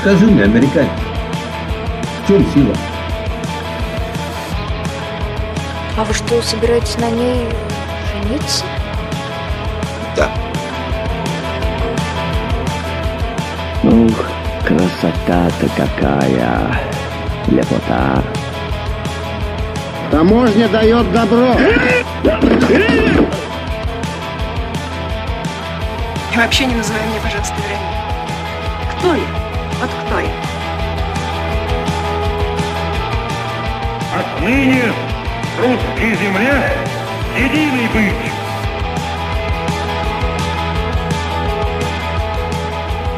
скажи мне, американец, в чем сила? А вы что, собираетесь на ней жениться? Да. Ух, красота-то какая! Лепота! Таможня дает добро. И вообще не называй меня, пожалуйста, Вероникой. Кто я? Вот кто я? Отныне русской земле единый быть.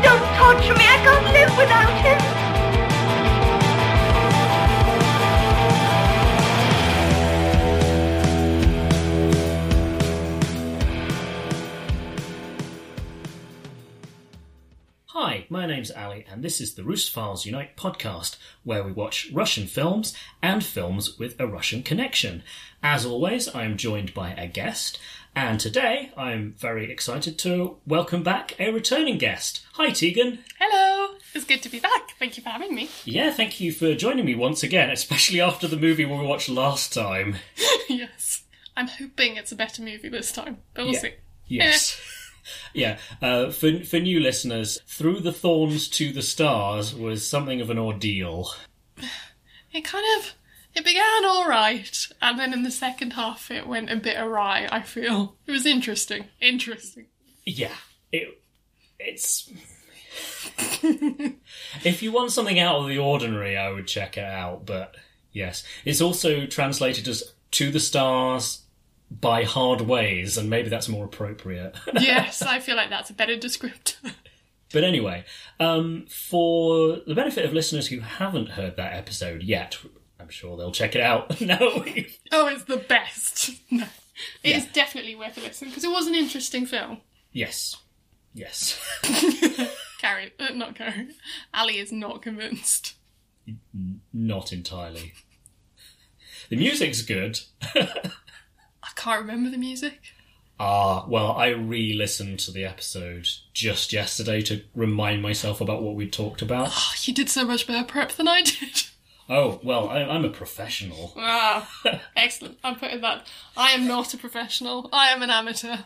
Don't torture me. I can't live without him. Name's Ali, and this is the Russophiles Unite podcast, where we watch Russian films and films with a Russian connection. As always, I'm joined by a guest, and today I'm very excited to welcome back a returning guest. Hi, Tegan. Hello, it's good to be back. Thank you for having me. Yeah, thank you for joining me once again, especially after the movie we watched last time. yes, I'm hoping it's a better movie this time, but we'll Yeah. see. Yes. Yeah, uh, for for new listeners, through the thorns to the stars was something of an ordeal. It kind of it began all right, and then in the second half it went a bit awry. I feel it was interesting. Interesting. Yeah, it it's. if you want something out of the ordinary, I would check it out. But yes, it's also translated as "to the stars" by hard ways, and maybe that's more appropriate. yes, I feel like that's a better descriptor. But anyway, um, for the benefit of listeners who haven't heard that episode yet, I'm sure they'll check it out we've- oh, it's the best. No, it is Yeah. definitely worth a listen because it was an interesting film. yes, yes. Carrie, uh, not Carrie. Ali is not convinced. Not entirely. The music's good. I can't remember the music. Ah, well, I re listened to the episode just yesterday to remind myself about what we talked about. Oh, you did so much better prep than I did. Oh, well, I, I'm a professional. Ah, excellent. I'm putting that. I am not a professional. I am an amateur.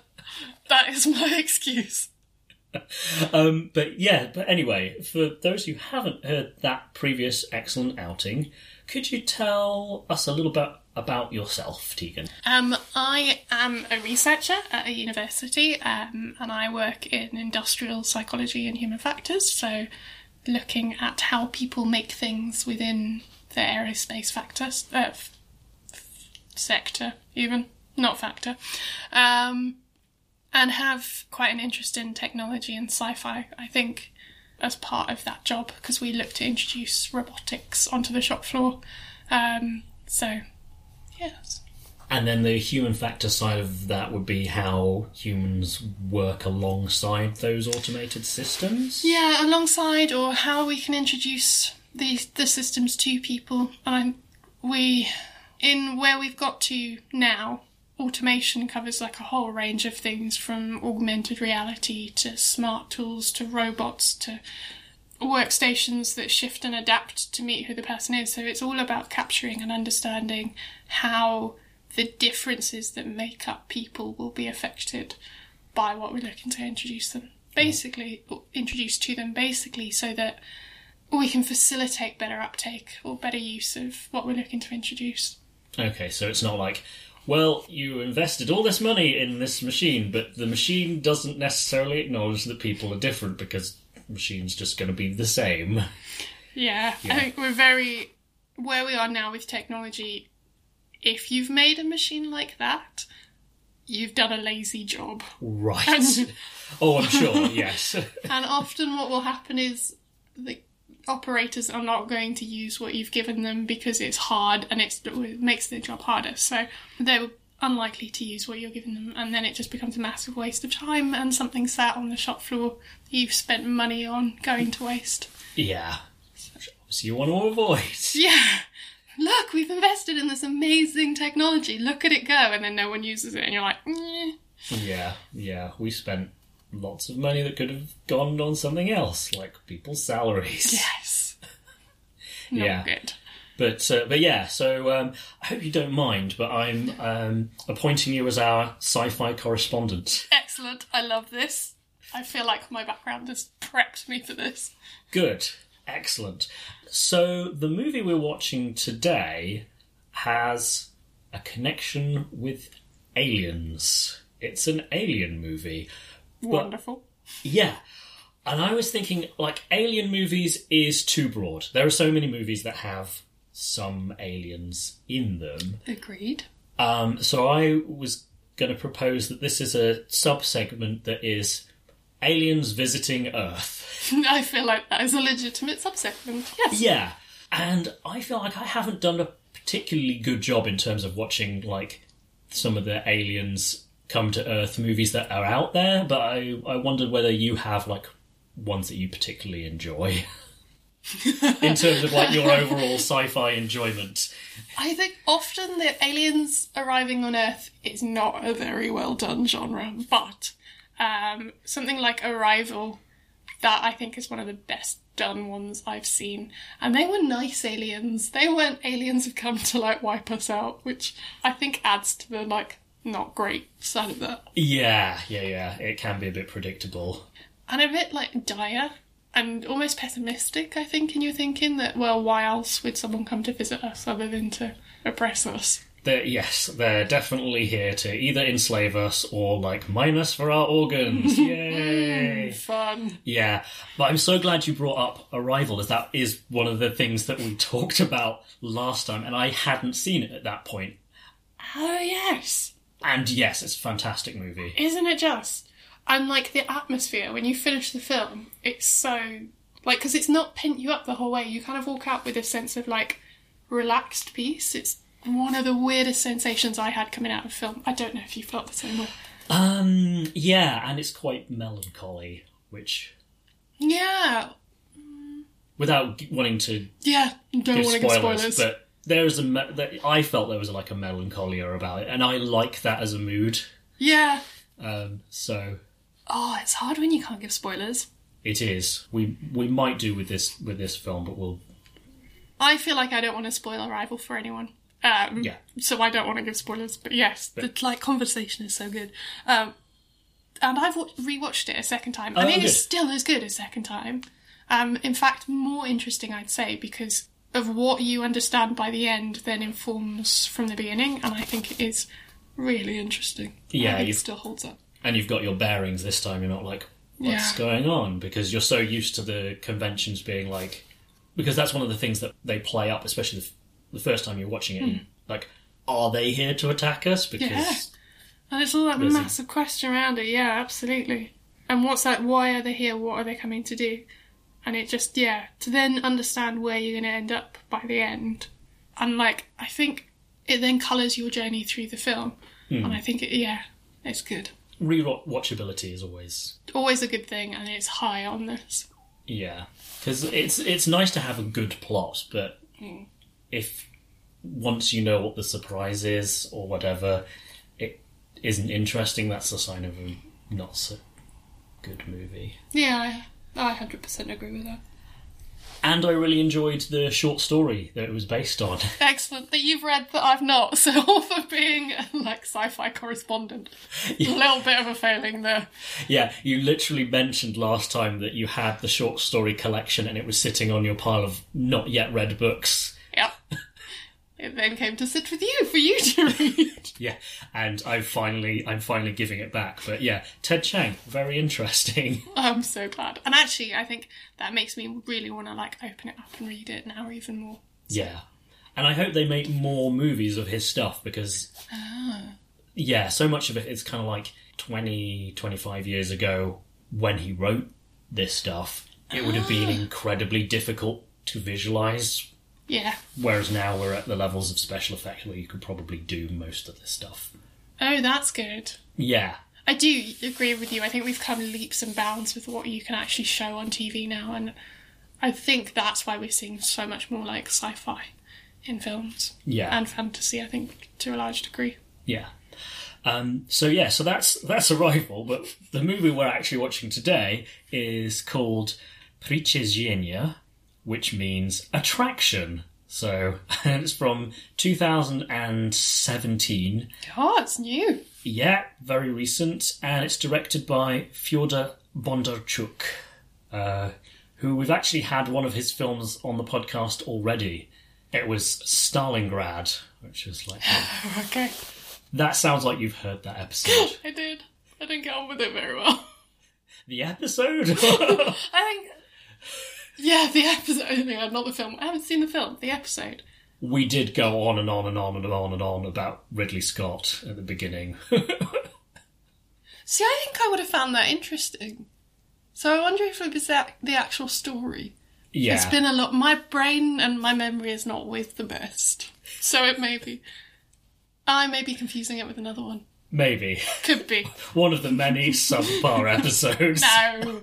That is my excuse. Um, but yeah, but anyway, for those who haven't heard that previous excellent outing, could you tell us a little bit about yourself, Tegan? Um, I am a researcher at a university, um, and I work in industrial psychology and human factors. So, looking at how people make things within the aerospace factors uh, f- sector, even not factor, um, and have quite an interest in technology and sci-fi. I think as part of that job because we look to introduce robotics onto the shop floor. Um, so, yes. And then the human factor side of that would be how humans work alongside those automated systems. Yeah, alongside or how we can introduce the the systems to people. And I, we, in where we've got to now, automation covers like a whole range of things from augmented reality to smart tools to robots to workstations that shift and adapt to meet who the person is. So it's all about capturing and understanding how the differences that make up people will be affected by what we're looking to introduce them. Basically, introduce to them basically so that we can facilitate better uptake or better use of what we're looking to introduce. Okay, so it's not like, well, you invested all this money in this machine, but the machine doesn't necessarily acknowledge that people are different because machine's just going to be the same. Yeah, Yeah. I think we're very where we are now with technology. If you've made a machine like that, you've done a lazy job. Right. And, oh, I'm sure, yes. and often, what will happen is the operators are not going to use what you've given them because it's hard and it's, it makes their job harder. So they're unlikely to use what you're giving them, and then it just becomes a massive waste of time and something sat on the shop floor that you've spent money on going to waste. yeah. So you want to avoid. Yeah. Look, we've invested in this amazing technology. Look at it go, and then no one uses it, and you're like. Yeah, yeah. We spent lots of money that could have gone on something else, like people's salaries. Yes. Not Yeah. good. But uh, but yeah, so um, I hope you don't mind, but I'm um, appointing you as our sci-fi correspondent. Excellent. I love this. I feel like my background has prepped me for this. Good, excellent. So the movie we're watching today has a connection with aliens. It's an alien movie. Wonderful. Yeah. And I was thinking, like, alien movies is too broad. There are so many movies that have some aliens in them. Agreed. Um, so I was going to propose that this is a sub segment that is aliens visiting Earth. I feel like that is a legitimate subsegment. Yes. Yeah. And I feel like I haven't done a particularly good job in terms of watching, like, some of the aliens come to Earth movies that are out there, but I, I wondered whether you have, like, ones that you particularly enjoy. in terms of like your overall sci-fi enjoyment. I think often the aliens arriving on Earth is not a very well done genre, but um, something like Arrival, that I think is one of the best done ones I've seen. And they were nice aliens. They weren't aliens who've come to like wipe us out, which I think adds to the like not great side of that. Yeah, yeah, yeah. It can be a bit predictable. And a bit like dire and almost pessimistic, I think, in your thinking that, well, why else would someone come to visit us other than to oppress us? They're, yes, they're definitely here to either enslave us or like mine us for our organs. Hmm, Yay! Fun. Yeah, but I'm so glad you brought up Arrival, as that is one of the things that we talked about last time, and I hadn't seen it at that point. Oh, yes. And yes, it's a fantastic movie. Isn't it just? And like the atmosphere when you finish the film, it's so like because it's not pent you up the whole way. You kind of walk out with a sense of like relaxed peace. It's one of the weirdest sensations I had coming out of film. I don't know if you felt the same way. Um, yeah, and it's quite melancholy, which, Yeah, without g- wanting to yeah. Don't want to give spoilers, but there's a me- that I felt there was like a melancholia about it, and I like that as a mood. Yeah. Um, so Oh, it's hard when you can't give spoilers. it is. We we might do with this with this film, but we'll I feel like I don't want to spoil Arrival for anyone. Um, Yeah. So I don't want to give spoilers. But yes, the like conversation is so good. Um, and I've wa- rewatched it a second time. and Oh, it's good. still as good a second time. Um, in fact, more interesting, I'd say, because of what you understand by the end then informs from the beginning, and I think it is really interesting. Yeah, I think you- it still holds up. And you've got your bearings this time. You're not like what's Yeah. going on because you're so used to the conventions being like because that's one of the things that they play up, especially the, f- the first time you're watching it. Like, are they here to attack us? Because. Yeah. And it's all that There's a- massive question around it, yeah, absolutely. And what's that, why are they here, what are they coming to do? And it just, yeah, to then understand where you're going to end up by the end. And like, I think it then colours your journey through the film. Hmm. And I think, it, yeah, it's good. Rewatchability is always Always a good thing, and it's high on this. Yeah, because it's it's nice to have a good plot, but hmm. if once you know what the surprise is or whatever, it isn't interesting. That's a sign of a not so good movie. Yeah, I, I 100% agree with that. And I really enjoyed the short story that it was based on. Excellent that you've read that I've not. So for being like sci-fi correspondent, a little bit of a failing there. yeah, you literally mentioned last time that you had the short story collection and it was sitting on your pile of not yet read books. Yep. It then came to sit with you for you to read. Yeah, and I'm finally I'm finally giving it back. But yeah, Ted Chiang, very interesting. I'm so glad. And actually, I think that makes me really want to like open it up and read it now even more. Yeah. And I hope they make more movies of his stuff because, ah. yeah, so much of it is kind of like 20, 25 years ago when he wrote this stuff, it would have been ah. incredibly difficult to visualize. Yeah. Whereas now we're at the levels of special effects where you could probably do most of this stuff. Oh, that's good. Yeah. I do agree with you. I think we've come leaps and bounds with what you can actually show on TV now, and I think that's why we're seeing so much more like sci fi in films. Yeah. And fantasy, I think, to a large degree. Yeah. Um, so yeah, so that's that's Arrival, but the movie we're actually watching today is called Pricezenia, which means attraction. So it's from 2017. Oh, it's new. Yeah, very recent, and it's directed by Fyodor Bondarchuk, uh, who we've actually had one of his films on the podcast already. It was Stalingrad, which is like Okay, that sounds like you've heard that episode. I did. I didn't get on with it very well. the episode? I think. Yeah, the episode. Not the film. I haven't seen the film. The episode. we did go on and on and on and on and on about Ridley Scott at the beginning. See, I think I would have found that interesting. So I wonder if it was that the actual story. yeah. It's been a lot. My brain and my memory is not with the best, so it may be. I may be confusing it with another one. Maybe. Could be. One of the many subpar episodes. No.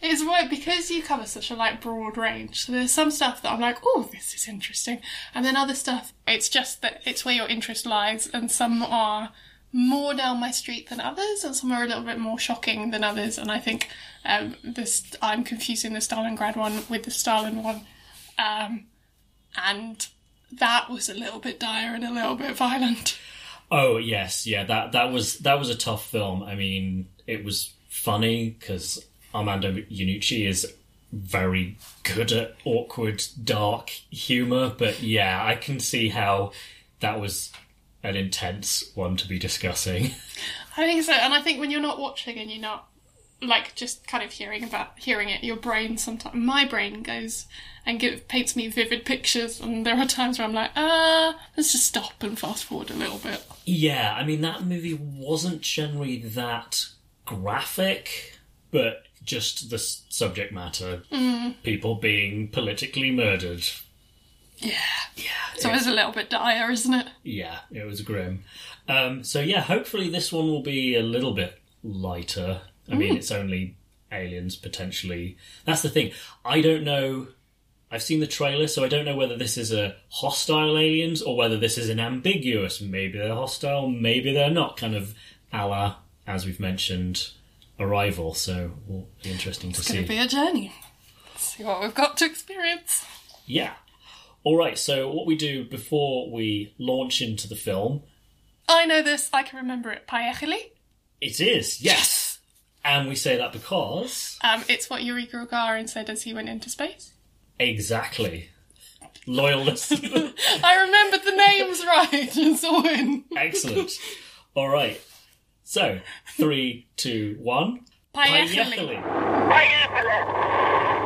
It's weird because you cover such a like broad range. So there's some stuff that I'm like, oh, this is interesting, and then other stuff. It's just that it's where your interest lies, and some are more down my street than others, and some are a little bit more shocking than others. And I think um, this I'm confusing the Stalingrad one with the Stalin one, um, and that was a little bit dire and a little bit violent. Oh yes, yeah. That that was that was a tough film. I mean, it was funny because Armando Iannucci is very good at awkward, dark humor. But yeah, I can see how that was an intense one to be discussing. I think so, and I think when you're not watching and you're not like just kind of hearing about hearing it, your brain sometimes my brain goes and give, paints me vivid pictures, and there are times where I'm like, ah, let's just stop and fast forward a little bit. Yeah, I mean that movie wasn't generally that graphic, but just the subject matter, people being politically murdered. Yeah, Yeah, so it's a little bit dire, isn't it? yeah, it was grim. Um, so yeah, hopefully this one will be a little bit lighter. I mean, it's only aliens potentially. That's the thing. I don't know. I've seen the trailer, so I don't know whether this is a hostile aliens or whether this is an ambiguous. Maybe they're hostile, maybe they're not. Kind of a la, as we've mentioned, Arrival. So will be interesting to It's see. going to be a journey. Let's see what we've got to experience. Yeah. All right. So what we do before we launch into the film, I know this. I can remember it. Poyekhali. it is yes, and we say that because Um, it's what Yuri Gagarin said as he went into space. exactly loyal listener. I remembered the names right. It's a win. Excellent. All right. So three, two, one. Poyekhali. Poyekhali.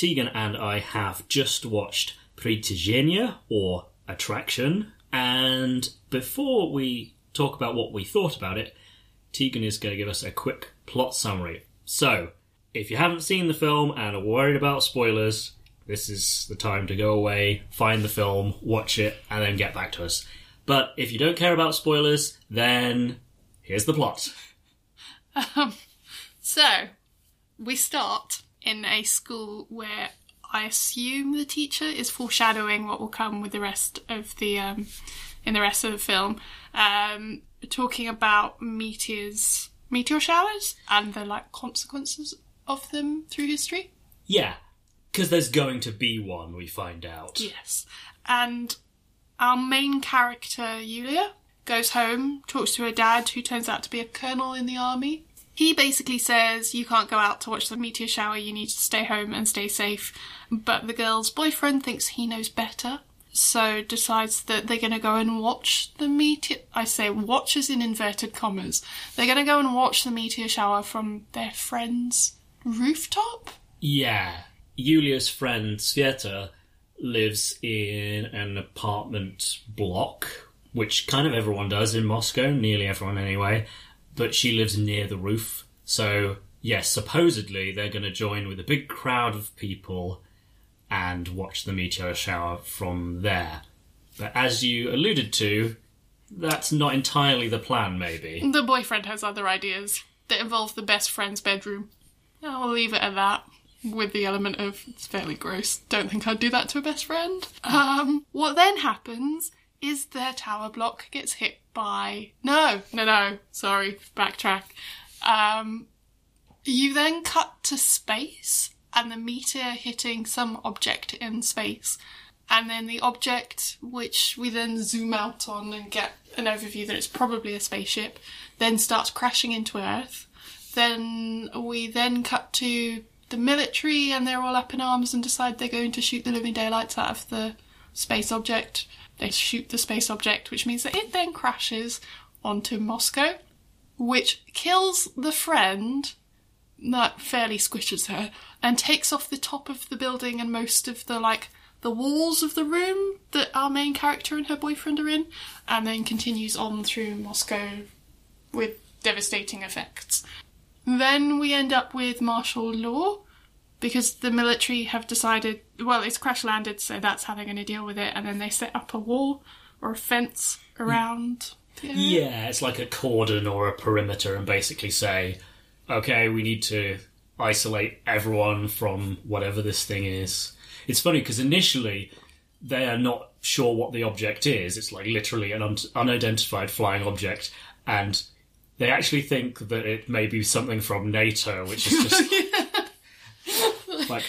Tegan and I have just watched Pritiženia or Attraction, and before we talk about what we thought about it, Tegan is going to give us a quick plot summary. So, if you haven't seen the film and are worried about spoilers, this is the time to go away, find the film, watch it, and then get back to us. But if you don't care about spoilers, then here's the plot. Um, so, we start in a school where I assume the teacher is foreshadowing what will come with the rest of the um, in the rest of the film, um, talking about meteors, meteor showers, and the like consequences of them through history. Yeah, because there's going to be one, we find out. Yes, and our main character Yulia goes home, talks to her dad, who turns out to be a colonel in the army. He basically says you can't go out to watch the meteor shower, you need to stay home and stay safe. But the girl's boyfriend thinks he knows better. so decides that they're going to go and watch the meteor. I say watches in inverted commas. They're going to go and watch the meteor shower from their friend's rooftop. Yeah. Yulia's friend Sveta lives in an apartment block, which kind of everyone does in Moscow, nearly everyone anyway, but she lives near the roof. So, yes, supposedly they're going to join with a big crowd of people and watch the meteor shower from there. But as you alluded to, that's not entirely the plan, maybe. The boyfriend has other ideas that involve the best friend's bedroom. I'll leave it at that. With the element of it's fairly gross. Don't think I'd do that to a best friend. Um, what then happens is their tower block gets hit by no, no, no. Sorry, backtrack. Um, you then cut to space and the meteor hitting some object in space. And then the object, which we then zoom out on and get an overview that it's probably a spaceship, then starts crashing into Earth. Then we then cut to the military and they're all up in arms and decide they're going to shoot the living daylights out of the space object. They shoot the space object, which means that it then crashes onto Moscow, which kills the friend that fairly squishes her and takes off the top of the building and most of the like the walls of the room that our main character and her boyfriend are in, and then continues on through Moscow with devastating effects. Then we end up with martial law because the military have decided, well, it's crash landed, so that's how they're going to deal with it, and then they set up a wall or a fence around. area. Yeah, it's like a cordon or a perimeter, and basically say, okay, we need to isolate everyone from whatever this thing is. It's funny because initially they are not sure what the object is. It's like literally an un- unidentified flying object, and they actually think that it may be something from NATO, which is just like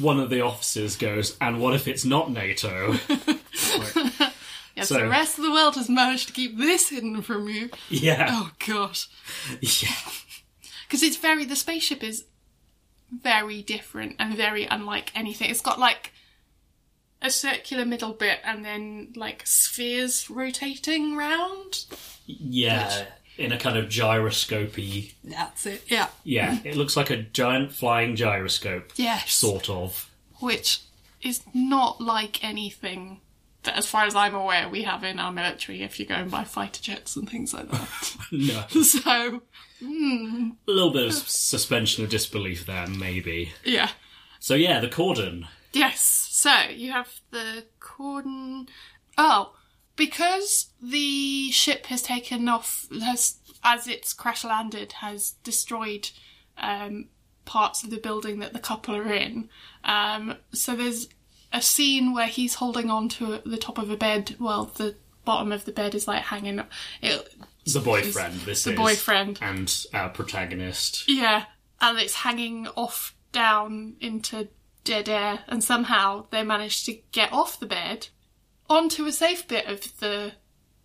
one of the officers goes, "And what if it's not NATO?" Like, Yes, So- the rest of the world has managed to keep this hidden from you. yeah, Oh gosh. yeah, Because it's very, the spaceship is very different and very unlike anything. It's got like a circular middle bit and then like spheres rotating round. yeah. In a kind of gyroscopy. That's it. Yeah. Yeah, it looks like a giant flying gyroscope, Yes. sort of. Which is not like anything that, as far as I'm aware, we have in our military if you're going by fighter jets and things like that. No, so, hmm. a little bit of suspension of disbelief there, maybe. yeah. So yeah, the cordon. Yes. So you have the cordon. Oh, because the ship has taken off, has as it's crash landed, has destroyed um, parts of the building that the couple are in. Um, so there's a scene where he's holding on to the top of a bed. Well, the bottom of the bed is like hanging. It, The boyfriend, this the is. boyfriend. And our protagonist. Yeah, and it's hanging off down into dead air, and somehow they manage to get off the bed onto a safe bit of the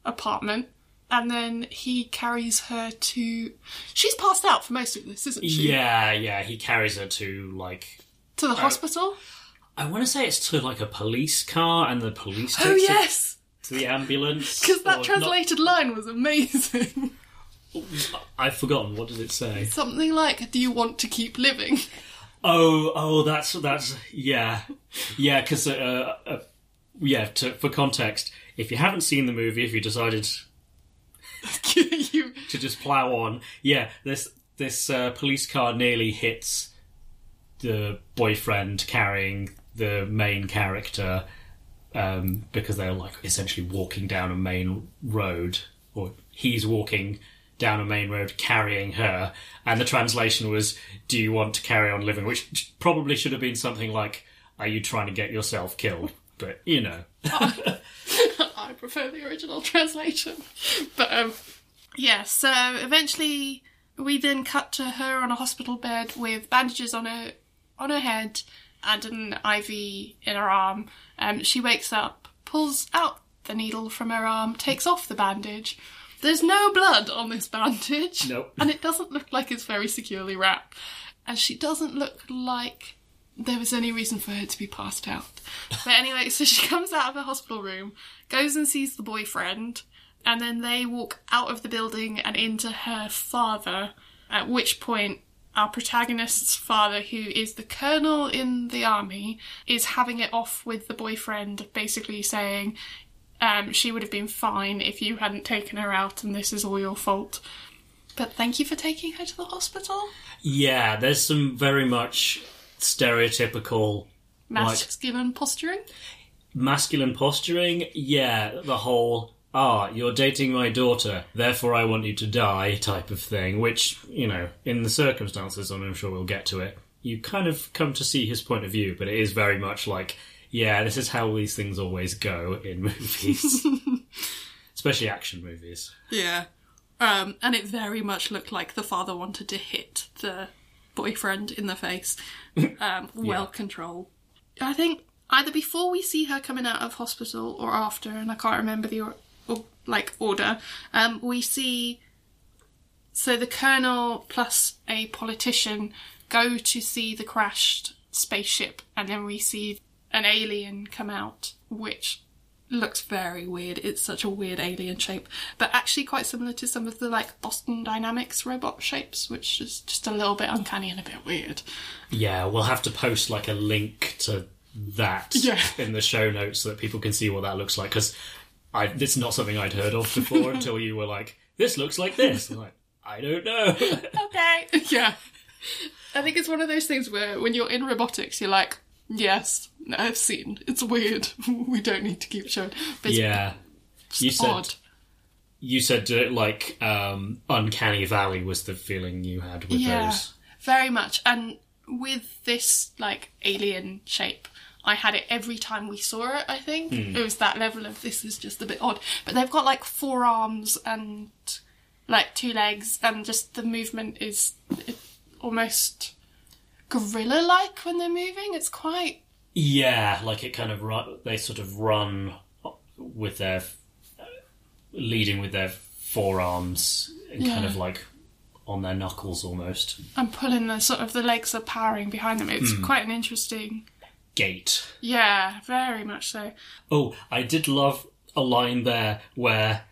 apartment, and then he carries her to. She's passed out for most of this, isn't she? Yeah, yeah, he carries her to, like. To the hospital? I want to say it's to, like, a police car, and the police takes Oh, her yes! to the ambulance. Because or that not- translated line was amazing. I've forgotten, what did it say? Something like, Do you want to keep living? Oh, oh, that's that's yeah, yeah. Because uh, uh, yeah, to, for context, if you haven't seen the movie, if you decided you, to just plow on, yeah, this this uh, police car nearly hits the boyfriend carrying the main character um, because they're like essentially walking down a main road, or he's walking down a main road carrying her, and the translation was, "Do you want to carry on living?" Which probably should have been something like, "Are you trying to get yourself killed?" But you know, I prefer the original translation. But um yeah, so eventually we then cut to her on a hospital bed with bandages on her on her head and an IV in her arm. Um she wakes up, pulls out the needle from her arm, takes off the bandage. There's no blood on this bandage. Nope. And it doesn't look like it's very securely wrapped. And she doesn't look like there was any reason for her to be passed out. But anyway, so she comes out of the hospital room, goes and sees the boyfriend, and then they walk out of the building and into her father, at which point our protagonist's father, who is the colonel in the army, is having it off with the boyfriend, basically saying, um, she would have been fine if you hadn't taken her out, and this is all your fault. But thank you for taking her to the hospital. Yeah, there's some very much stereotypical like Masculine posturing. masculine posturing. Yeah, the whole ah, you're dating my daughter, therefore I want you to die type of thing, which, you know, in the circumstances, and I'm sure we'll get to it, you kind of come to see his point of view, but it is very much like, yeah, this is how these things always go in movies. Especially action movies. Yeah. Um, and it very much looked like the father wanted to hit the boyfriend in the face. Um, well controlled. I think either before we see her coming out of hospital or after, and I can't remember the or, or, like order. Um, we see so the colonel plus a politician go to see the crashed spaceship, and then we see an alien come out, which looks very weird. It's such a weird alien shape, but actually quite similar to some of the like Boston Dynamics robot shapes, which is just a little bit uncanny and a bit weird. Yeah, we'll have to post like a link to that Yeah. in the show notes so that people can see what that looks like, because I it's not something I'd heard of before until you were like, this looks like this. I'm like, I don't know. Okay. yeah. I think it's one of those things where when you're in robotics, you're like, yes, I've seen. It's weird. we don't need to keep showing. But it's yeah. You said odd. you said uh, like um, uncanny valley was the feeling you had with Yeah, those. very much. And with this like alien shape, I had it every time we saw it. I think Hmm. it was that level of this is just a bit odd. But they've got like four arms and like two legs, and just the movement is it, almost gorilla-like when they're moving. It's quite Yeah, like it kind of run. They sort of run with their leading with their forearms and kind of like on their knuckles almost. and pulling the sort of the legs are powering behind them. It's Hmm. quite an interesting. Gait. Yeah, very much so. Oh, I did love a line there where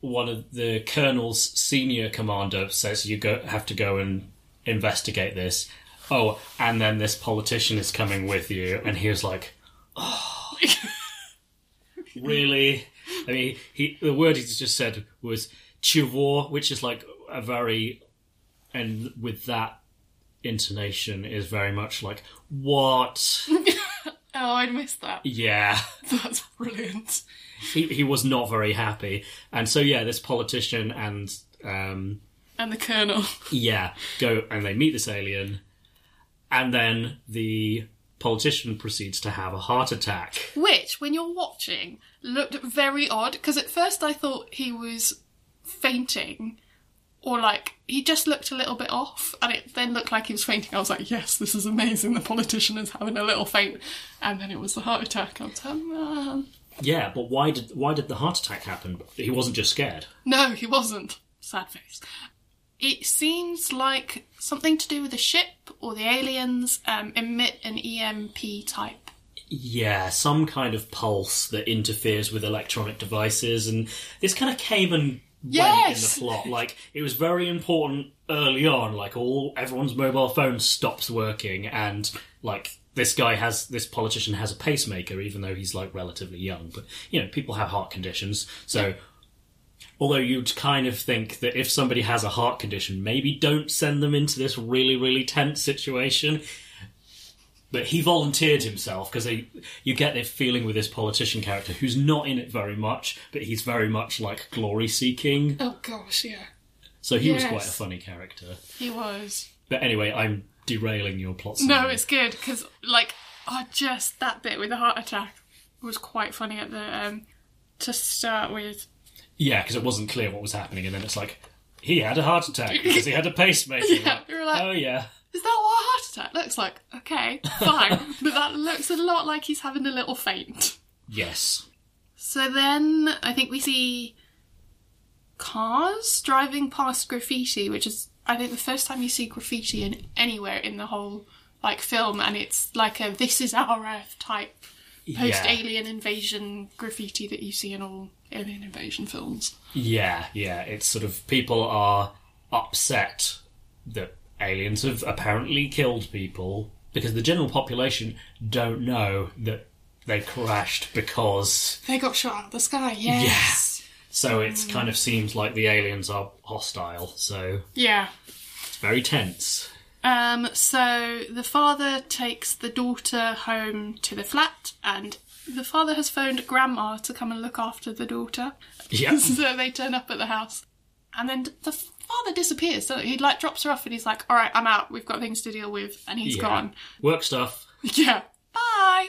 one of the colonel's senior commander says you go have to go and investigate this. Oh, and then this politician is coming with you, and he was like, "Oh, really?" I mean, he the word he just said was "chivor," which is like a very, and with that intonation is very much like what? Oh, I'd missed that. yeah. That's brilliant. he, he was not very happy. And so, yeah, this politician and, um, And the colonel. yeah, go and they meet this alien. And then the politician proceeds to have a heart attack. Which, when you're watching, looked very odd because at first I thought he was fainting or like he just looked a little bit off and it then looked like he was fainting. I was like, yes, this is amazing. The politician is having a little faint. And then it was the heart attack. I was like, man. Yeah, but why did why did the heart attack happen? He wasn't just scared. No, he wasn't. Sad face. It seems like something to do with the ship or the aliens um, emit an EMP type. Yeah, some kind of pulse that interferes with electronic devices, and this kind of came and went Yes! in the plot. Like it was very important early on. Like all everyone's mobile phone stops working, and like this guy has this politician has a pacemaker, even though he's like relatively young. But you know, people have heart conditions, so. Although you'd kind of think that if somebody has a heart condition, maybe don't send them into this really, really tense situation but he volunteered himself because you get the feeling with this politician character who's not in it very much, but he's very much like glory seeking. Oh gosh, yeah. So he was quite a funny character. He was. But anyway, I'm derailing your plot. No, it's good because like oh, just that bit with the heart attack was quite funny at the um to start with. Yeah, because it wasn't clear what was happening, and then it's like he had a heart attack because he had a pacemaker. Yeah, were like- oh yeah, Is that what a heart attack looks like? Okay, fine, but that looks a lot like he's having a little faint. yes, So then I think we see cars driving past graffiti, which is I think the first time you see graffiti in anywhere in the whole like film, and it's like a "This is our Earth" type post-alien invasion graffiti that you see in all alien invasion films. Yeah, yeah. It's sort of people are upset that aliens have apparently killed people because the general population don't know that they crashed because They got shot out of the sky. Yes. so it kind of seems like the aliens are hostile. So Yeah. it's very tense. Um, so the father takes the daughter home to the flat, and the father has phoned grandma to come and look after the daughter. Yeah. so they turn up at the house, and then the father disappears. So he like drops her off, and he's like, "All right, I'm out. We've got things to deal with," and he's Yeah. gone. Work stuff. Yeah. Bye.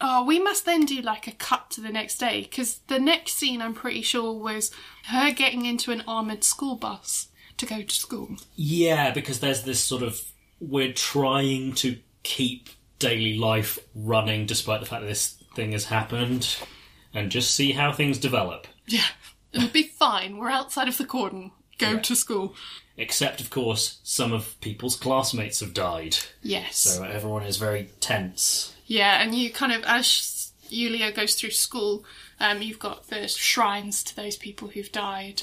Oh, we must then do like a cut to the next day because the next scene, I'm pretty sure, was her getting into an armored school bus to go to school. Yeah, because there's this sort of we're trying to keep daily life running despite the fact that this thing has happened and just see how things develop. Yeah. It'll be fine. We're outside of the cordon. Go Yeah. to school. Except, of course, some of people's classmates have died. Yes. So everyone is very tense. Yeah, and you kind of, as Yulia goes through school, um, you've got the shrines to those people who've died.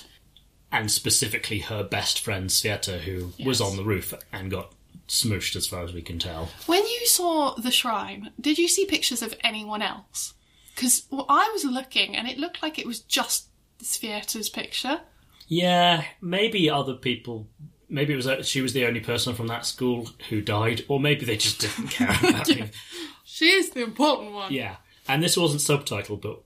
And specifically her best friend Sveta, who was on the roof and got smooshed as far as we can tell. When you saw the shrine, did you see pictures of anyone else? Because well, I was looking, and it looked like it was just Sveta's picture. Yeah, maybe other people. Maybe it was that she was the only person from that school who died, or maybe they just didn't care about it. She is the important one. Yeah, and this wasn't subtitled, but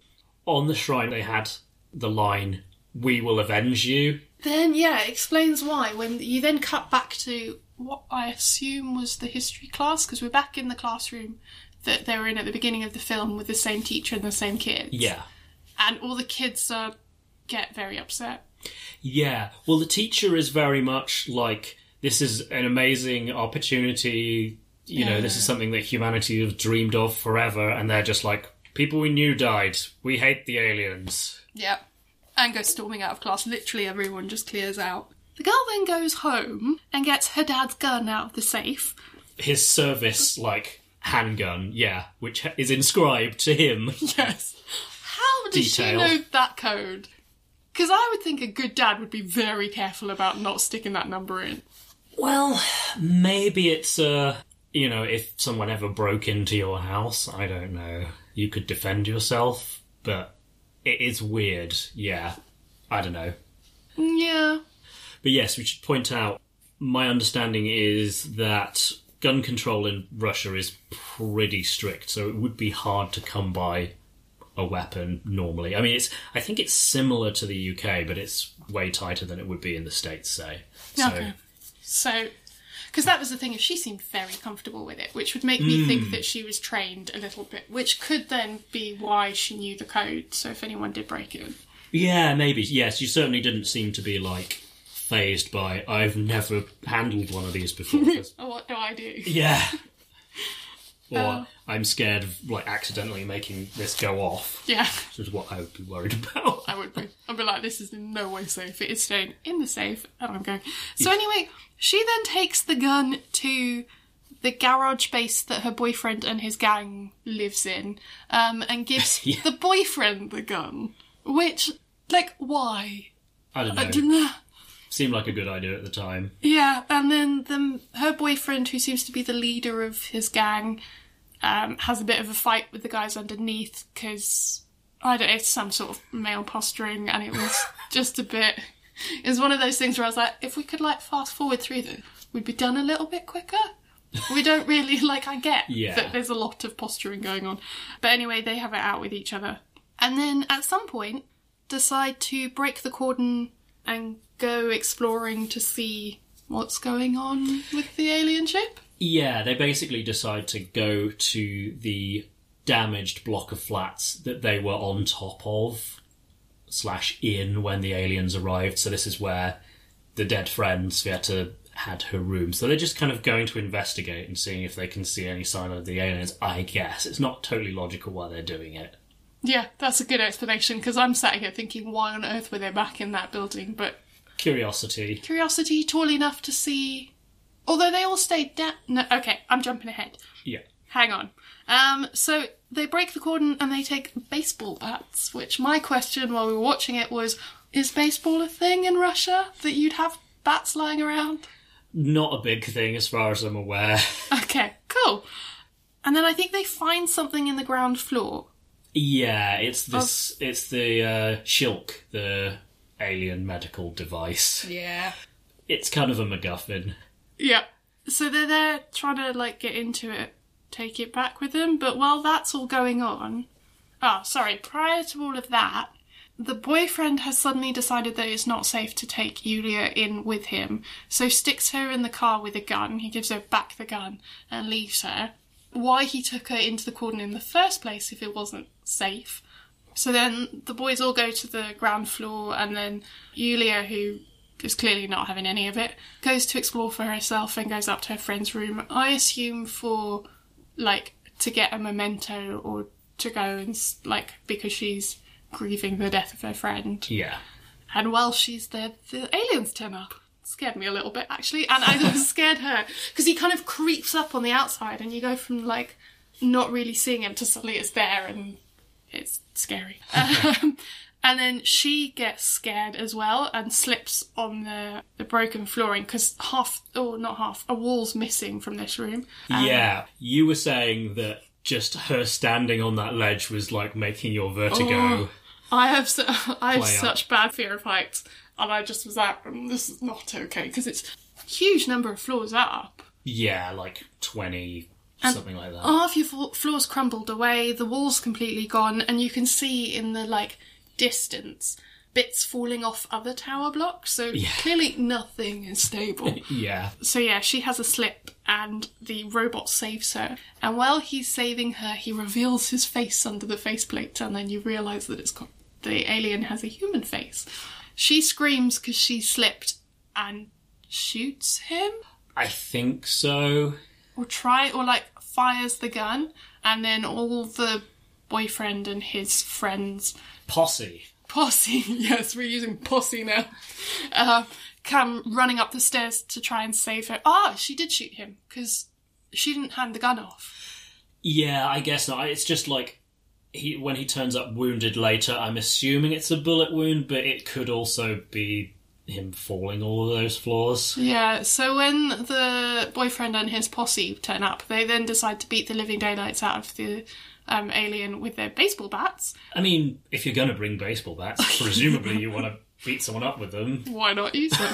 on the shrine they had the line, "We will avenge you." Then, yeah, it explains why. When you then cut back to what I assume was the history class, because we're back in the classroom that they were in at the beginning of the film with the same teacher and the same kids. Yeah, And all the kids uh, get very upset. yeah. Well, the teacher is very much like, "This is an amazing opportunity." You know, this is something that humanity have dreamed of forever, and they're just like, "People we knew died. We hate the aliens." Yep. And goes storming out of class. Literally everyone just clears out. The girl then goes home and gets her dad's gun out of the safe. His service, like handgun, yeah, which is inscribed to him. Yes. How does Detail. she know that code? Because I would think a good dad would be very careful about not sticking that number in. Well, maybe it's uh you know, if someone ever broke into your house, I don't know. You could defend yourself, but it is weird. Yeah. I don't know. Yeah. But yes, we should point out my understanding is that gun control in Russia is pretty strict, so it would be hard to come by a weapon normally. I mean, it's I think it's similar to the UK, but it's way tighter than it would be in the States, say. So Okay. So, because that was the thing, if she seemed very comfortable with it, which would make me think hmm. that she was trained a little bit, which could then be why she knew the code. So if anyone did break it, Yeah, maybe. Yes, you certainly didn't seem to be like phased by I've never handled one of these before. oh, what do I do? yeah. Or Oh. I'm scared of like accidentally making this go off. Yeah, Which is what I would be worried about. I would be. I'd be like, this is in no way safe. It is staying in the safe, and I'm going. So anyway, she then takes the gun to the garage base that her boyfriend and his gang lives in, um, and gives Yeah. the boyfriend the gun. Which, like, why? I don't know. I don't know. Seemed like a good idea at the time. Yeah, and then the, her boyfriend, who seems to be the leader of his gang, um, has a bit of a fight with the guys underneath because I don't. Know, it's some sort of male posturing, and it was just a bit. It was one of those things where I was like, if we could like fast forward through this, we'd be done a little bit quicker. We don't really like. I get Yeah. that there's a lot of posturing going on, but anyway, they have it out with each other, and then at some point decide to break the cordon and go exploring to see what's going on with the alien ship. Yeah, they basically decide to go to the damaged block of flats that they were on top of slash in when the aliens arrived. So this is where the dead friend Sveta had her room. So they're just kind of going to investigate and seeing if they can see any sign of the aliens. I guess it's not totally logical why they're doing it. Yeah, that's a good explanation because I'm sat here thinking, why on earth were they back in that building? But Curiosity. curiosity, tall enough to see Although they all stayed down. No, okay, I'm jumping ahead. Yeah. Hang on. Um, so they break the cordon and they take baseball bats, which my question while we were watching it was is baseball a thing in Russia that you'd have bats lying around? Not a big thing as far as I'm aware. Okay, cool. And then I think they find something in the ground floor. yeah, it's this. It's the uh, Shilk, the alien medical device. Yeah. It's kind of a MacGuffin. Yeah. So they're there trying to like get into it, take it back with them, but while that's all going on, oh, sorry, prior to all of that, the boyfriend has suddenly decided that it's not safe to take Yulia in with him, so sticks her in the car with a gun. He gives her back the gun and leaves her. Why he took her into the cordon in the first place if it wasn't safe. So then the boys all go to the ground floor, and then Yulia, who is clearly not having any of it, goes to explore for herself and goes up to her friend's room. I assume for like to get a memento or to go and like because she's grieving the death of her friend. Yeah. And while she's there, the aliens turn up. Scared me a little bit actually, and I scared her because he kind of creeps up on the outside, and you go from like not really seeing him to suddenly it's there, and it's scary. Um, and then she gets scared as well and slips on the, the broken flooring because half, or not half, a wall's missing from this room. yeah. You were saying that just her standing on that ledge was like making your vertigo. Oh. I have I have up. such bad fear of heights, and I just was like, "Mm, this is not okay because it's a huge number of floors up. Yeah, like 20, And something like that. Half your floors crumbled away, the walls completely gone, and you can see in the like distance bits falling off other tower blocks. So clearly nothing is stable. Yeah. So yeah, she has a slip and the robot saves her. And while he's saving her, he reveals his face under the faceplate and then you realise that it's got the alien has a human face. She screams because she slipped and shoots him I think so. Or try or like fires the gun and then all the boyfriend and his friends Posse. posse yes we're using posse now uh, come running up the stairs to try and save her ah she did shoot him because she didn't hand the gun off Yeah, I guess not. It's just like he when he turns up wounded later. I'm assuming it's a bullet wound, but it could also be him falling all of those floors. yeah so when the boyfriend and his posse turn up they then decide to beat the living daylights out of the um, alien with their baseball bats I mean, if you're going to bring baseball bats, presumably you want to beat someone up with them. why not use them?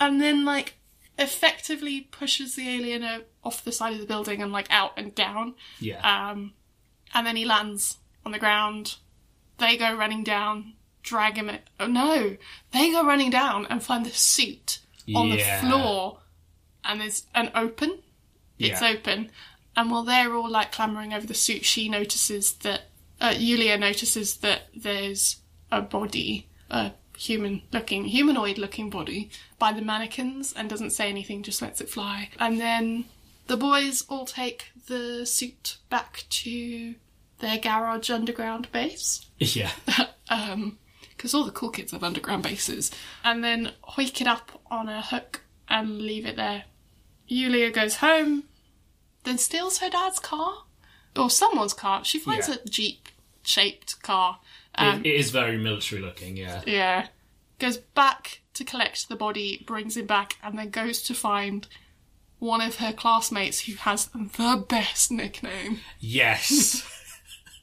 and then like effectively pushes the alien off the side of the building and like out and down. Yeah. Um, and then he lands on the ground. They go running down, drag him. Oh no, they go running down and find the suit on Yeah. the floor, and there's an open. It's Yeah. open, and while they're all like clambering over the suit, she notices that uh, Yulia notices that there's a body, a human-looking, humanoid-looking body by the mannequins, and doesn't say anything, just lets it fly. And then the boys all take the suit back to their garage underground base Yeah. because all the cool kids have underground bases, and then hoik it up on a hook and leave it there. Yulia goes home, then steals her dad's car or someone's car. She finds Yeah. a jeep shaped car. Um, it, it is very military looking, yeah. yeah, goes back to collect the body, brings him back, and then goes to find one of her classmates who has the best nickname, Yes.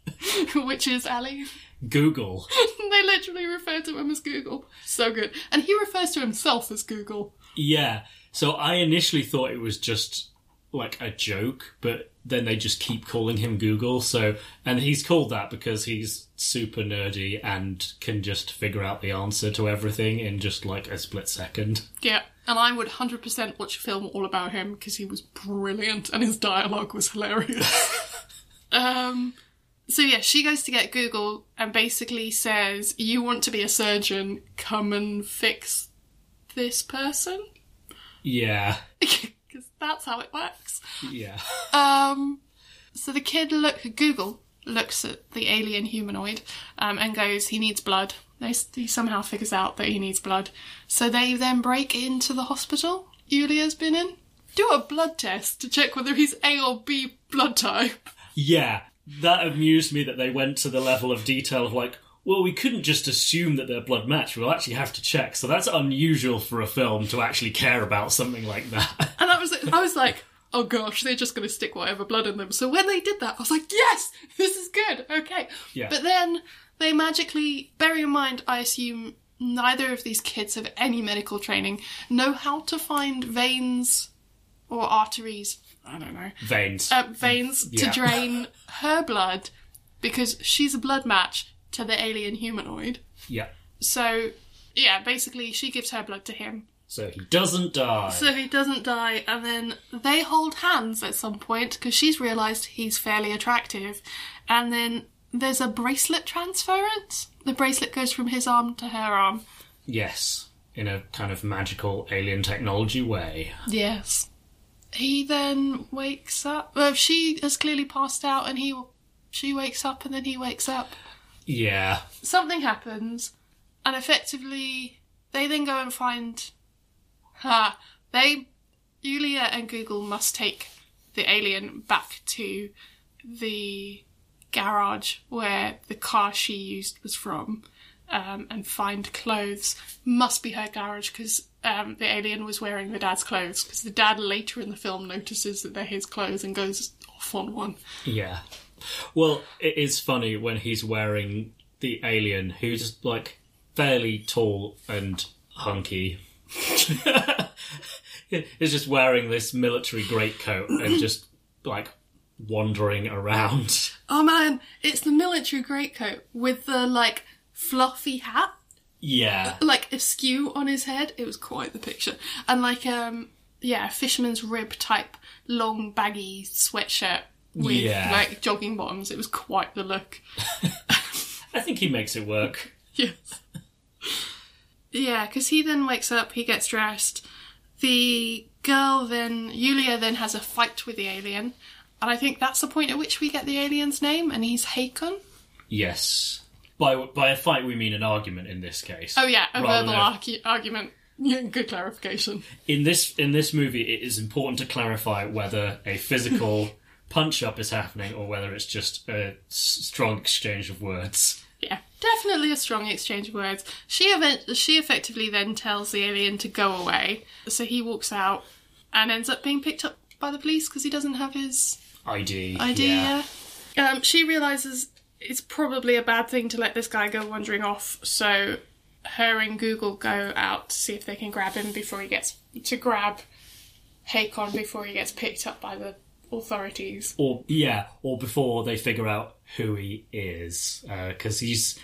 which is Ali. Google. they literally refer to him as Google. So good. And he refers to himself as Google. Yeah. So I initially thought it was just like a joke, but then they just keep calling him Google. So, and he's called that because he's super nerdy and can just figure out the answer to everything in just like a split second. Yeah. And I would 100% watch a film all about him because he was brilliant and his dialogue was hilarious. um, so yeah, she goes to get Google and basically says, You want to be a surgeon, come and fix this person? Yeah. Because that's how it works. Yeah. Um, so the kid look Google looks at the alien humanoid um, and goes, he needs blood. They, he somehow figures out that he needs blood. So they then break into the hospital Yulia's been in do a blood test to check whether he's A or B blood type. Yeah, that amused me that they went to the level of detail of like, well, we couldn't just assume that they're blood match. We'll actually have to check. So that's unusual for a film to actually care about something like that. And I was, I was like, oh gosh, they're just going to stick whatever blood in them. So when they did that, I was like, yes, this is good. Okay. Yeah. But then they magically, bear in mind, I assume neither of these kids have any medical training, know how to find veins or arteries. I don't know. Veins. uh, veins Yeah. to drain her blood because she's a blood match to the alien humanoid. yeah. So, yeah, basically, she gives her blood to him. So he doesn't die. So he doesn't die, and then they hold hands at some point because she's realised he's fairly attractive. And then there's a bracelet transference. The bracelet goes from his arm to her arm. yes. In a kind of magical alien technology way. Yes. He then wakes up. Well, she has clearly passed out, and he, she wakes up, and then he wakes up. Yeah. something happens, and effectively they then go and find. Ha! They, Julia and Google must take the alien back to the garage where the car she used was from, um, and find clothes. Must be her garage because um, the alien was wearing the dad's clothes. Because the dad later in the film notices that they're his clothes and goes off on one. Yeah. Well, it is funny when he's wearing the alien, who's like fairly tall and hunky. is just wearing this military greatcoat and just like wandering around. Oh man, it's the military greatcoat with the like fluffy hat, Yeah. like askew on his head. It was quite the picture. And like um yeah, fisherman's rib type long baggy sweatshirt with Yeah. like jogging bottoms. It was quite the look. I think he makes it work. Yes. Yeah, because he then wakes up, he gets dressed. The girl then, Yulia then has a fight with the alien. And I think that's the point at which we get the alien's name, and he's Hakon. Yes. By by a fight we mean an argument in this case. Oh yeah, a verbal argu- argument. Yeah, good clarification. in this in this movie it is important to clarify whether a physical punch up is happening or whether it's just a s- strong exchange of words. Yeah, definitely a strong exchange of words. She event- she effectively then tells the alien to go away, so he walks out and ends up being picked up by the police because he doesn't have his ID. idea. Um, she realizes it's probably a bad thing to let this guy go wandering off, so her and Google go out to see if they can grab him before he gets to grab Hakon before he gets picked up by the authorities. Or yeah, or before they figure out who he is, uh, because he's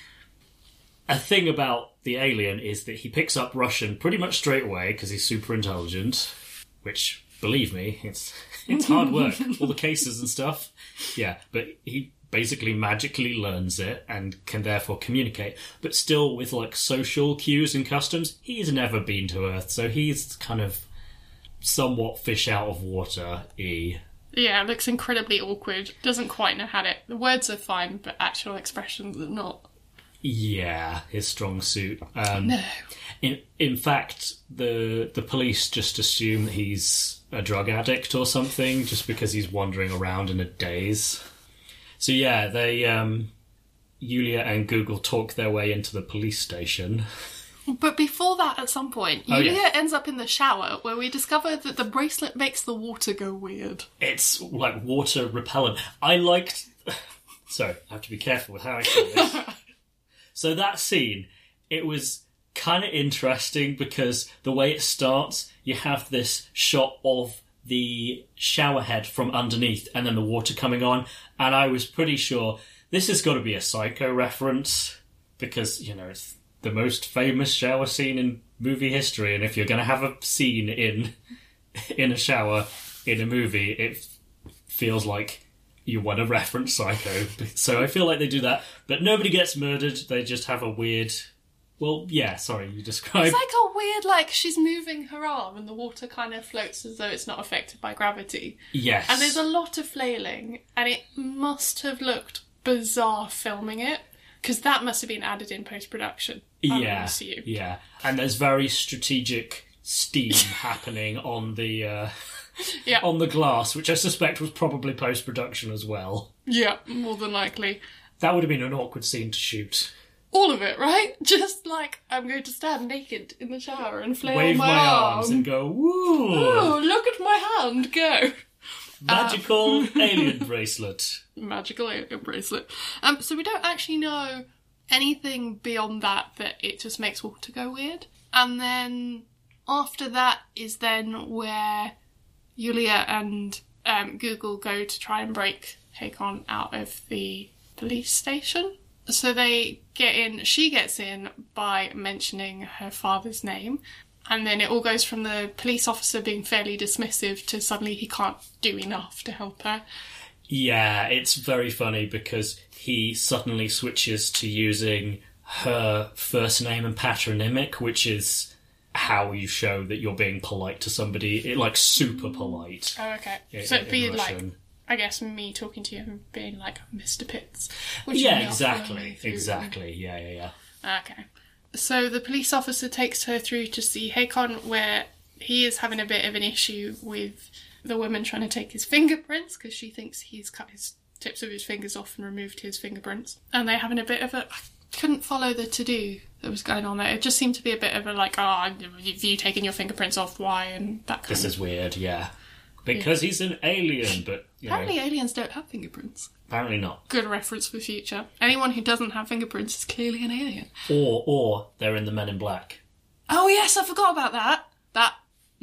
a thing about the alien is that he picks up Russian pretty much straight away because he's super intelligent. Which, believe me, it's it's hard work. All the cases and stuff. Yeah, but he basically magically learns it and can therefore communicate. But still, with like social cues and customs, he's never been to Earth, so he's kind of somewhat fish out of water. E. Yeah, looks incredibly awkward. Doesn't quite know how to. The words are fine, but actual expressions are not. Yeah, his strong suit. Um, No. In in fact, the the police just assume that he's a drug addict or something, just because he's wandering around in a daze. So yeah, they um, Yulia and Google talk their way into the police station. But before that, at some point, Oh, yeah. Ends up in the shower where we discover that the bracelet makes the water go weird. It's like water repellent. I liked. Sorry, I have to be careful with how I say this. so that scene, it was kind of interesting because the way it starts, you have this shot of the shower head from underneath and then the water coming on, and I was pretty sure this has got to be a psycho reference because you know it's the most famous shower scene in movie history, and if you're going to have a scene in in a shower in a movie, it feels like you want to reference Psycho. So I feel like they do that, but nobody gets murdered. They just have a weird. Well, yeah. Sorry, you described. It's like a weird, like she's moving her arm and the water kind of floats as though it's not affected by gravity. yes, And there's a lot of flailing, and it must have looked bizarre filming it because that must have been added in post production. yeah, yeah, and there's very strategic steam happening on the uh, Yeah. on the glass, which I suspect was probably post production as well. Yeah, more than likely. That would have been an awkward scene to shoot. All of it, right? Just like I'm going to stand naked in the shower and flail Wave my, my, arm. arms and go, woo! Oh, look at my hand go! Magical alien bracelet. Magical alien bracelet. Um, so we don't actually know anything beyond that. That it just makes water go weird. And then after that is then where Yulia and um, Google go to try and break Hakon out of the police station. So they get in, she gets in by mentioning her father's name. And then it all goes from the police officer being fairly dismissive to suddenly he can't do enough to help her. Yeah, it's very funny because he suddenly switches to using her first name and patronymic, which is how you show that you're being polite to somebody, it, like super polite. Oh, okay. in- so it'd be like. I guess, me talking to you and being like, Mr. Pitts. Which Yeah, exactly, exactly. Yeah, yeah, yeah. Okay. So the police officer takes her through to see Hakon, where he is having a bit of an issue with the woman trying to take his fingerprints because she thinks he's cut his tips of his fingers off and removed his fingerprints. And they're having a bit of a. I couldn't follow the to do that was going on there. It just seemed to be a bit of a like, oh, have you taken your fingerprints off? Why? And that kind This of. is weird, yeah. Because he's an alien, but you know, Apparently, aliens don't have fingerprints. apparently not. Good reference for future. Anyone who doesn't have fingerprints is clearly an alien. Or or they're in the Men in Black. Oh yes, I forgot about that. That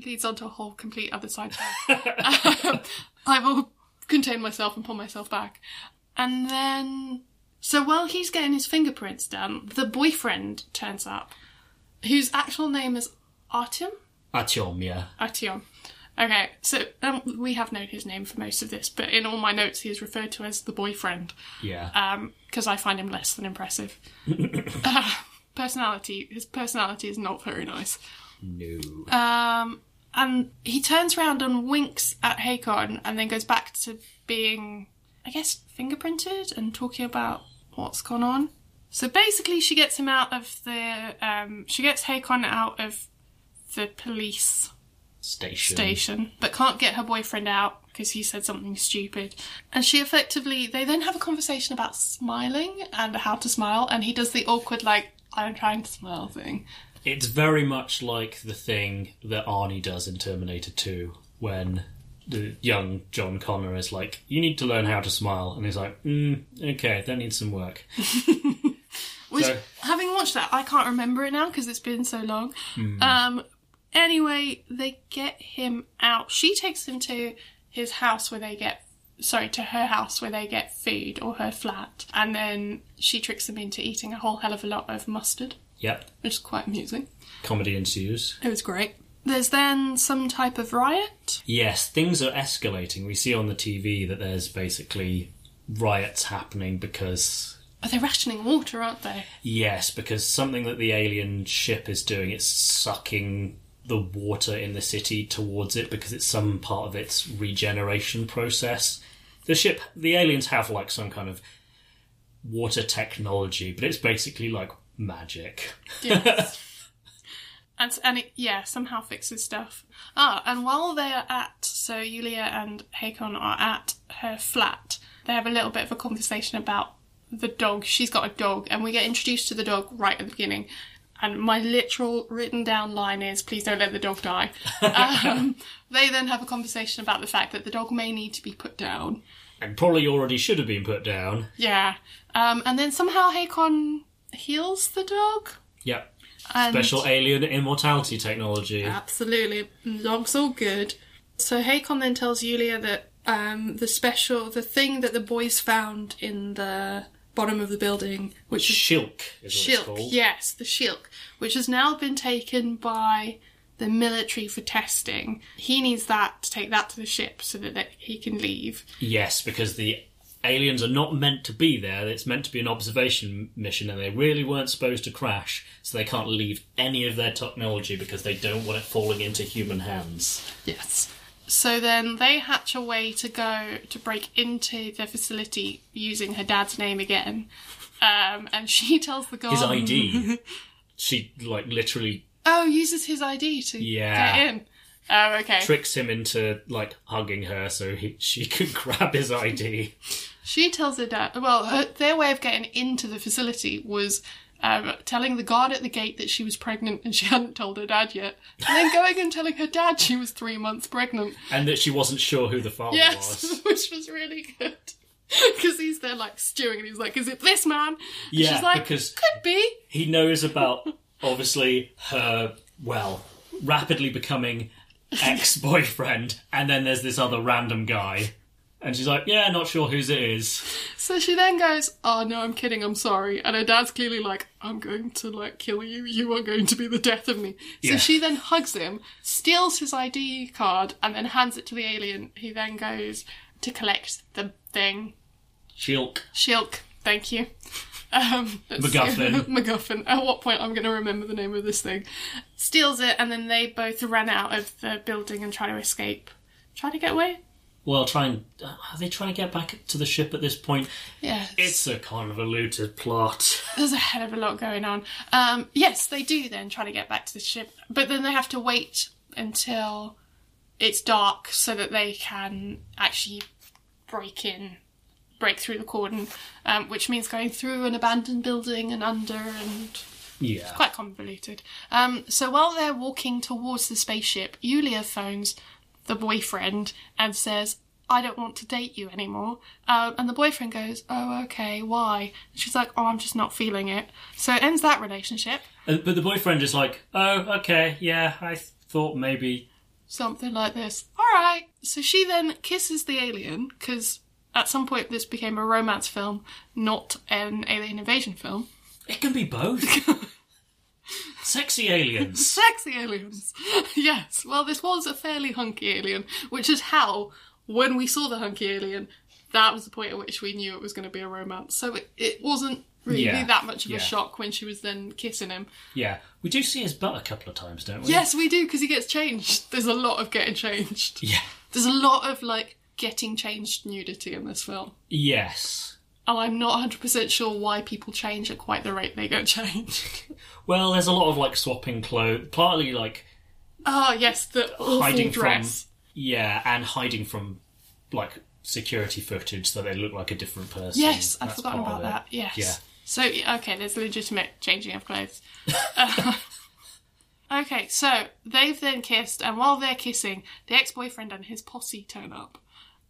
leads on to a whole complete other side. Um, I will contain myself and pull myself back. And then, so while he's getting his fingerprints done, the boyfriend turns up, whose actual name is Artyom. Atyom, yeah. Artyom. Okay, so um, we have known his name for most of this, but in all my notes he is referred to as the boyfriend Yeah. because I find him less than impressive. Uh, personality, his personality is not very nice. no. Um, and he turns around and winks at Hakon and then goes back to being, I guess, fingerprinted and talking about what's gone on. So basically, she gets him out of the. Um, she gets Hakon out of the police Station. station, but can't get her boyfriend out because he said something stupid. And she effectively, they then have a conversation about smiling and how to smile, and he does the awkward, like, I'm trying to smile thing. It's very much like the thing that Arnie does in Terminator 2 when the young John Connor is like, You need to learn how to smile. And he's like, mm, Okay, that needs some work. Which, So- having watched that, I can't remember it now because it's been so long. Um, anyway, they get him out. She takes him to his house where they get, sorry, to her house where they get food or her flat. And then she tricks him into eating a whole hell of a lot of mustard, Yep, which is quite amusing. comedy ensues. It was great. There's then some type of riot. Yes, things are escalating. We see on the TV that there's basically riots happening because Oh, they're rationing water, aren't they? Yes, because something that the alien ship is doing, it's sucking the water in the city towards it because it's some part of its regeneration process. The ship, the aliens have like some kind of water technology, but it's basically like magic. Yes. and and it, yeah, somehow fixes stuff. Ah, and while they are at, so Yulia and Hakon are at her flat, they have a little bit of a conversation about the dog. She's got a dog, and we get introduced to the dog right at the beginning. And my literal written down line is, please don't let the dog die. um, they then have a conversation about the fact that the dog may need to be put down. And probably already should have been put down. Yeah. Um, and then somehow Hakon heals the dog. Yep. And Special alien immortality technology. Absolutely. Dog's all good. So Hakon then tells Yulia that um, the special, the thing that the boys found in the bottom of the building, which is Shilk is Shilk, called. yes, the Shilk, which has now been taken by the military for testing. He needs that to take that to the ship so that they- he can leave. Yes, because the aliens are not meant to be there. It's meant to be an observation mission, and they really weren't supposed to crash, so they can't leave any of their technology because they don't want it falling into human hands. Yes. So then they hatch a way to go to break into the facility using her dad's name again. Um, and she tells the guard His ID. She, like, literally. Oh, uses his ID to Yeah. get in. Oh, okay. tricks him into like hugging her so he, she can grab his ID. She tells her dad. Well, her, their way of getting into the facility was um, telling the guard at the gate that she was pregnant and she hadn't told her dad yet, and then going and telling her dad she was three months pregnant. and that she wasn't sure who the father Yes, was. which was really good. Because he's there like stewing and he's like, "Is it this man?" And Yeah, she's like, because- could be. He knows about obviously her well rapidly becoming ex-boyfriend, and then there's this other random guy, and she's like, "Yeah, not sure whose it is." So she then goes, "Oh no, I'm kidding. I'm sorry." And her dad's clearly like, "I'm going to like kill you. You are going to be the death of me." So Yeah. she then hugs him, steals his ID card, and then hands it to the alien. He then goes to collect the thing. Shilk. Shilk, thank you. Um. MacGuffin. MacGuffin. At what point I'm going to remember the name of this thing? Steals it, and then they both run out of the building and try to escape. Try to get away. Well, trying are they trying to get back to the ship at this point? Yeah, It's a convoluted plot. There's a hell of a lot going on. Um, yes, they do then try to get back to the ship, but then they have to wait until it's dark so that they can actually break in, break through the cordon, um, which means going through an abandoned building and under and Yeah. It's quite convoluted. Um, so while they're walking towards the spaceship, Yulia phones the boyfriend and says, I don't want to date you anymore. Um, and the boyfriend goes, Oh, okay, why? And she's like, Oh, I'm just not feeling it. So it ends that relationship. Uh, But the boyfriend is like, "Oh, okay, yeah, I th- thought maybe." Something like this. Alright. So she then kisses the alien, because at some point this became a romance film, not an alien invasion film. It can be both. Sexy aliens. Sexy aliens. yes. Well, this was a fairly hunky alien, which is how, when we saw the hunky alien, that was the point at which we knew it was going to be a romance. So it, it wasn't really Yeah, that much of yeah. a shock when she was then kissing him. Yeah, we do see his butt a couple of times, don't we? Yes, we do, because he gets changed. There's a lot of getting changed. Yeah. There's a lot of, like, getting changed nudity in this film. Yes. And I'm not 100% sure why people change at quite the rate they get changed. Well, there's a lot of like swapping clothes, partly like Ah, yes, the hiding dress. from yeah, and hiding from like security footage so they look like a different person. Yes, I've forgotten about that. Yes. Yeah. So okay, there's legitimate changing of clothes. Uh, okay, so they've then kissed, and while they're kissing, the ex-boyfriend and his posse turn up.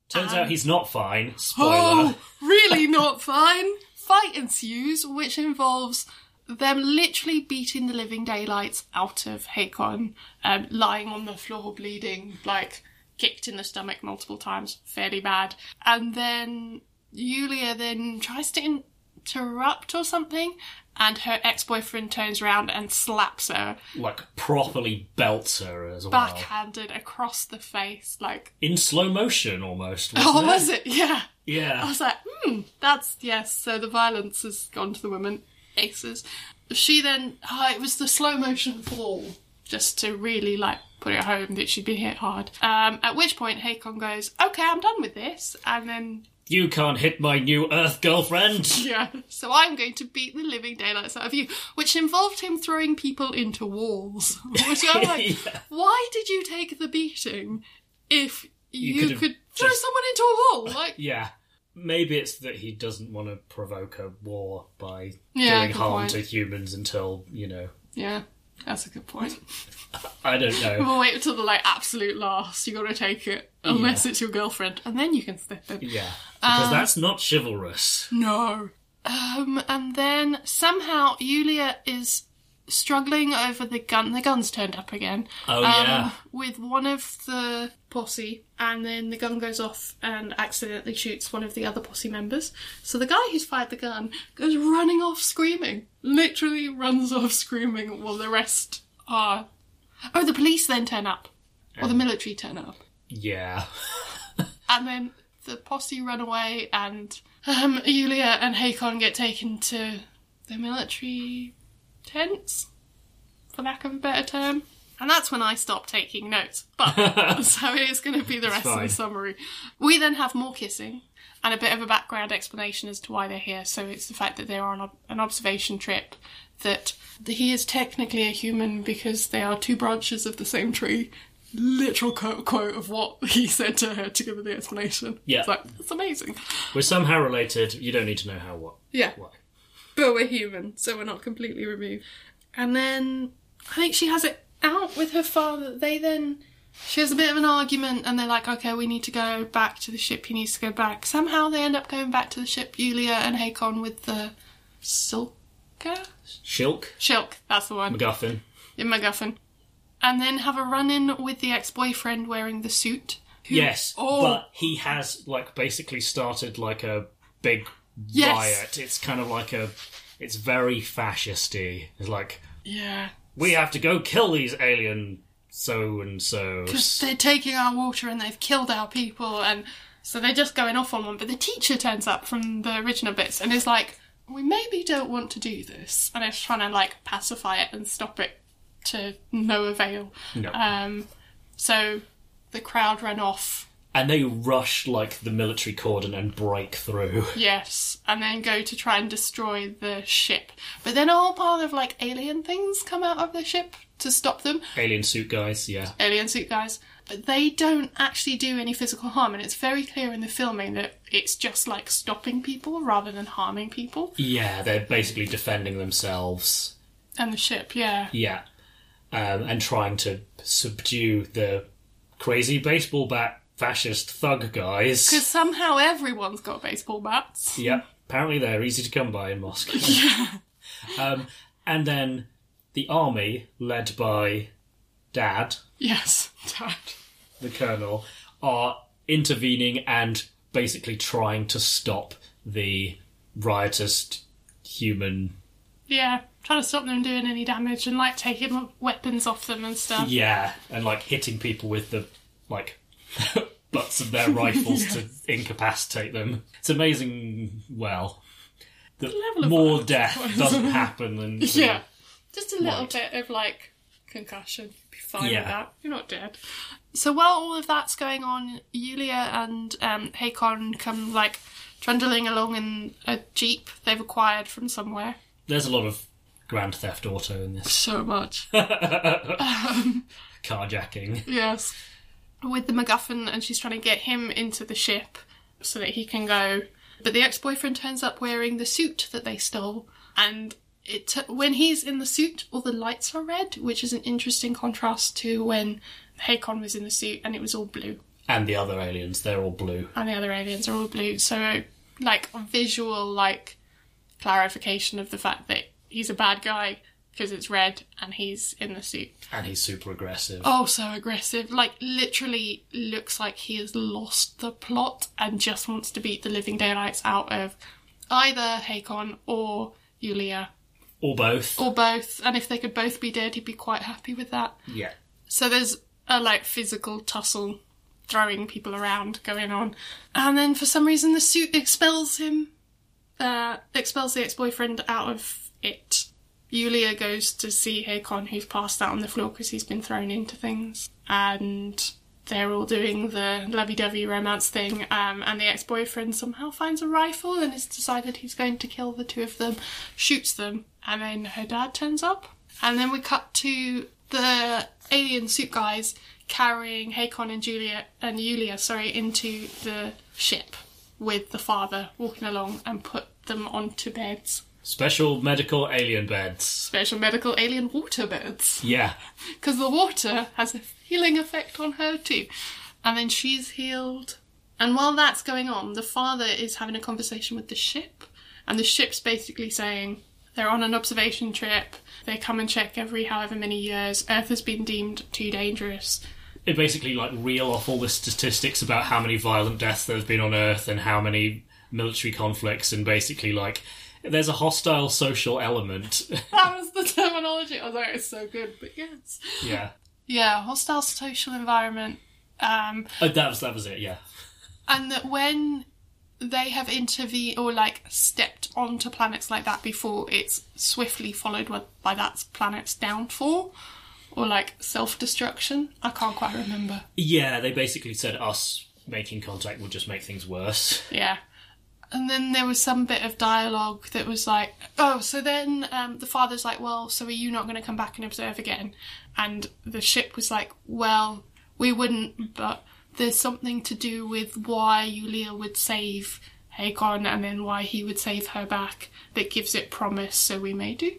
Turns Um, out he's not fine. Spoiler. Oh, really not fine. Fight ensues, which involves them literally beating the living daylights out of Hakon, um, lying on the floor bleeding, like kicked in the stomach multiple times, fairly bad. And then Yulia then tries to interrupt or something, and her ex-boyfriend turns around and slaps her Like properly belts her as well. backhanded across the face, like In slow motion almost. Oh, it? was it? Yeah. Yeah. I was like, hmm, that's yes. So the violence has gone to the women. Aces. She then, oh, it was the slow motion fall, just to really like put it home that she'd been hit hard. Um, at which point Hakon goes, okay, I'm done with this, and then You can't hit my new Earth girlfriend. yeah, so I'm going to beat the living daylights out of you, which involved him throwing people into walls. Which I'm like, Yeah. why did you take the beating if you, could have could throw just- someone into a wall? Like, Yeah. Maybe it's that he doesn't want to provoke a war by Yeah, doing harm point. to humans until, you know, yeah, that's a good point. I don't know. We'll wait until the like absolute last. You got to take it, unless it's your girlfriend, and then you can step in. yeah. Because Um, that's not chivalrous. No. Um, and then somehow Yulia is struggling over the gun. The gun's turned up again. Oh, um, yeah. With one of the posse, and then the gun goes off and accidentally shoots one of the other posse members. So the guy who's fired the gun goes running off screaming. Literally runs off screaming while the rest are. Oh, the police then turn up. Or the military turn up. Yeah. And then the posse run away, and um, Yulia and Hakon get taken to the military tents, for lack of a better term. And that's when I stopped taking notes. But so it's going to be the rest of the summary. We then have more kissing and a bit of a background explanation as to why they're here. So it's the fact that they're on an observation trip, that he is technically a human because they are two branches of the same tree, literal quote, quote of what he said to her to give her the explanation. Yeah. It's like, that's amazing. We're somehow related. You don't need to know how what. Yeah. Why. But we're human, so we're not completely removed. And then I think she has it out with her father. They then. She has a bit of an argument, and they're like, okay, we need to go back to the ship. He needs to go back. Somehow they end up going back to the ship, Yulia and Hakon, with the Silka? Shilk, Shilk, that's the one. MacGuffin. in MacGuffin. And then have a run in with the ex boyfriend wearing the suit. who- Yes, Oh, but he has like basically started like a big Yes. riot. It's kind of like a. It's very fascisty. It's like yeah. We have to go kill these alien so and so. Because they're taking our water and they've killed our people, and so they're just going off on one. But the teacher turns up from the original bits and is like, "We maybe don't want to do this," and is trying to like pacify it and stop it to no avail. No. Um, so the crowd run off. And they rush like the military cordon and break through. Yes, and then go to try and destroy the ship. But then a whole pile of like alien things come out of the ship to stop them. Alien suit guys, yeah. alien suit guys, but they don't actually do any physical harm, and it's very clear in the filming that it's just like stopping people rather than harming people. Yeah, they're basically defending themselves. And the ship, yeah. Yeah. Um, and trying to subdue the crazy baseball bat fascist thug guys. Because somehow everyone's got baseball bats. Yep. Apparently they're easy to come by in Moscow. um, and then the army, led by Dad, Yes, Dad. the colonel, are intervening and basically trying to stop the riotous human. Yeah, trying to stop them doing any damage and like taking weapons off them and stuff. Yeah, and like hitting people with the like butts of their rifles to incapacitate them. It's amazing. Well, that level of more death doesn't happen than Yeah. Just a little bit of like concussion. You'd be fine Yeah. with that. You're not dead. So while all of that's going on, Yulia and um, Hakon come like trundling along in a jeep they've acquired from somewhere. There's a lot of Grand Theft Auto in this So much. carjacking. yes. With the MacGuffin, and she's trying to get him into the ship so that he can go. But the ex boyfriend turns up wearing the suit that they stole, and it t- when he's in the suit, all the lights are red, which is an interesting contrast to when Hakon was in the suit and it was all blue, And the other aliens, they're all blue. and the other aliens are all blue. So, like, visual, like, clarification of the fact that he's a bad guy because it's red and he's in the suit. And he's super aggressive. Oh, so aggressive. Like, literally looks like he has lost the plot and just wants to beat the living daylights out of either Hakon or Yulia, Or both. or both. And if they could both be dead, he'd be quite happy with that. Yeah. So there's a, like, physical tussle, throwing people around going on. And then for some reason, the suit expels him, uh, expels the ex boyfriend out of it. Yulia goes to see Hakon, who's passed out on the floor because he's been thrown into things. And they're all doing the lovey dovey romance thing. Um, and the ex boyfriend somehow finds a rifle and has decided he's going to kill the two of them, shoots them, and then her dad turns up. And then we cut to the alien suit guys carrying Hakon and Julia and Yulia, sorry, into the ship with the father walking along and put them onto beds. Special medical alien beds. Special medical alien water beds. Yeah. Because the water has a healing effect on her too. And then she's healed. And while that's going on, the father is having a conversation with the ship. And the ship's basically saying they're on an observation trip. They come and check every however many years. Earth has been deemed too dangerous. It basically like reel off all the statistics about how many violent deaths there have been on Earth and how many military conflicts and basically like there's a hostile social element. That was the terminology. I was like, it's so good, but yes. yeah. Yeah, hostile social environment. Um, Oh, that was that was it, yeah. and that when they have intervened or like stepped onto planets like that before, it's swiftly followed by that planet's downfall or like self destruction. I can't quite remember. Yeah, they basically said us making contact will just make things worse. Yeah. And then there was some bit of dialogue that was like, oh, so then um, the father's like, well, so are you not going to come back and observe again? And the ship was like, well, we wouldn't, but there's something to do with why Yulia would save Hakon and then why he would save her back that gives it promise, so we may do.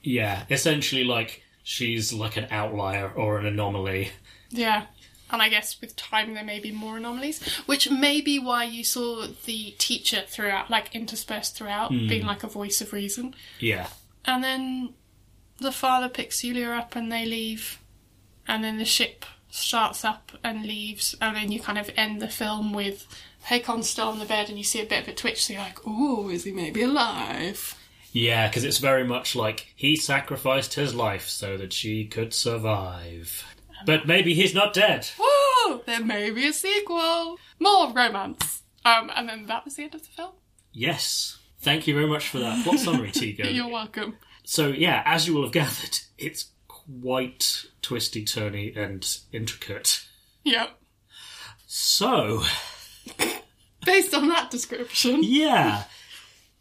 Yeah, essentially, like she's like an outlier or an anomaly. Yeah. And I guess with time there may be more anomalies, which may be why you saw the teacher throughout, like interspersed throughout, hmm. being like a voice of reason. Yeah, And then the father picks Yulia up and they leave. And then the ship starts up and leaves. And then you kind of end the film with Hakon still on the bed and you see a bit of a twitch. So you're like, ooh, is he maybe alive? yeah, because it's very much like he sacrificed his life so that she could survive. But maybe he's not dead. Woo! There may be a sequel. More romance. Um, and then that was the end of the film. Yes. Thank you very much for that. What summary, Tigo? You're welcome. So yeah, as you will have gathered, it's quite twisty, turny, and intricate. Yep. So Based on that description, yeah,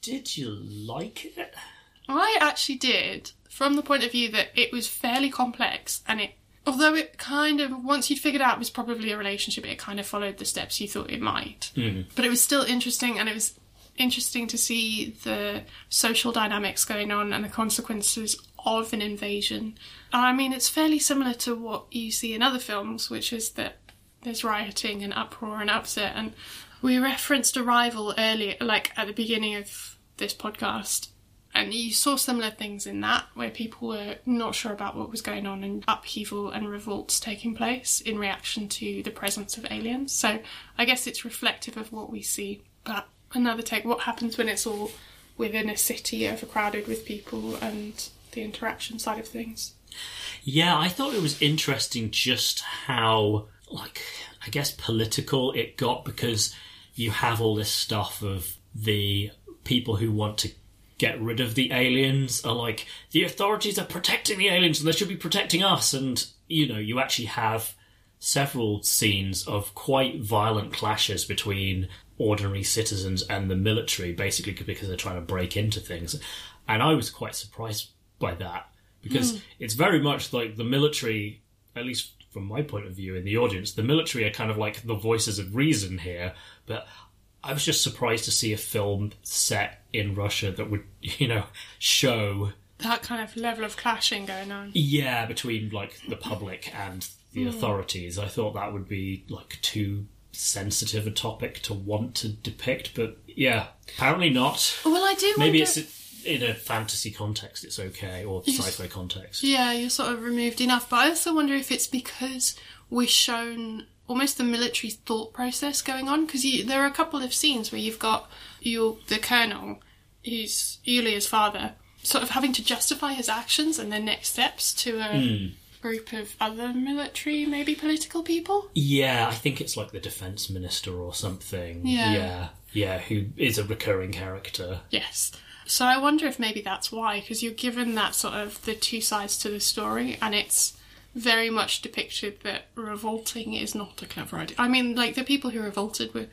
did you like it? I actually did, from the point of view that it was fairly complex and it, although it kind of, once you'd figured out it was probably a relationship, it kind of followed the steps you thought it might. Mm-hmm. But it was still interesting and it was interesting to see the social dynamics going on and the consequences of an invasion. And I mean, it's fairly similar to what you see in other films, which is that there's rioting and uproar and upset. And we referenced Arrival earlier, like at the beginning of this podcast. And you saw similar things in that, where people were not sure about what was going on and upheaval and revolts taking place in reaction to the presence of aliens. So I guess it's reflective of what we see. But another take, what happens when it's all within a city overcrowded with people and the interaction side of things? Yeah, I thought it was interesting just how, like, I guess political it got because you have all this stuff of the people who want to get rid of the aliens are like, the authorities are protecting the aliens and they should be protecting us. And, you know, you actually have several scenes of quite violent clashes between ordinary citizens and the military, basically because they're trying to break into things. And I was quite surprised by that because hmm. it's very much like the military, at least from my point of view in the audience, the military are kind of like the voices of reason here. But I was just surprised to see a film set in Russia that would, you know, show That kind of level of clashing going on. yeah between like the public and the hmm. authorities. I thought that would be like too sensitive a topic to want to depict, but yeah, apparently not. Well, I do Maybe wonder- it's in a fantasy context, it's okay, or Yes. sci-fi context. Yeah, you're sort of removed enough. But I also wonder if it's because we're shown almost the military thought process going on. Because there are a couple of scenes where you've got you, the colonel, who's Yulia's father, sort of having to justify his actions and their next steps to a hmm. group of other military, maybe political people. Yeah, I think it's like the defense minister or something. Yeah. yeah, yeah, who is a recurring character. Yes. So I wonder if maybe that's why, because you're given that sort of the two sides to the story, and it's very much depicted that revolting is not a clever idea. I mean, like the people who revolted were,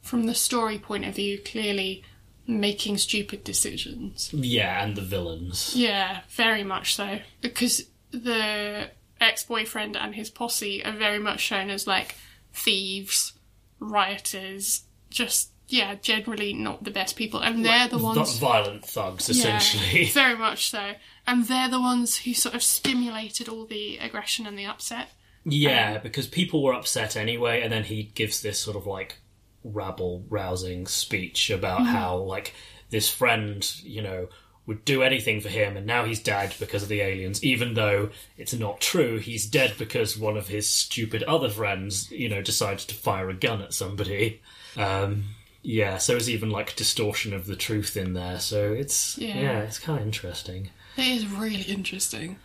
from the story point of view, clearly making stupid decisions. Yeah, and the villains. Yeah, very much so. Because the ex boyfriend and his posse are very much shown as like thieves, rioters, just, yeah, generally not the best people. And they're the Not ones. violent thugs, Yeah, essentially. very much so. And they're the ones who sort of stimulated all the aggression and the upset. Yeah, because people were upset anyway, and then he gives this sort of like rabble rousing speech about how like this friend, you know, would do anything for him, and now he's dead because of the aliens, even though it's not true. He's dead because one of his stupid other friends, you know, decided to fire a gun at somebody. Um, yeah, so there's even like distortion of the truth in there. So it's Yeah. yeah, it's kind of interesting. It is really interesting.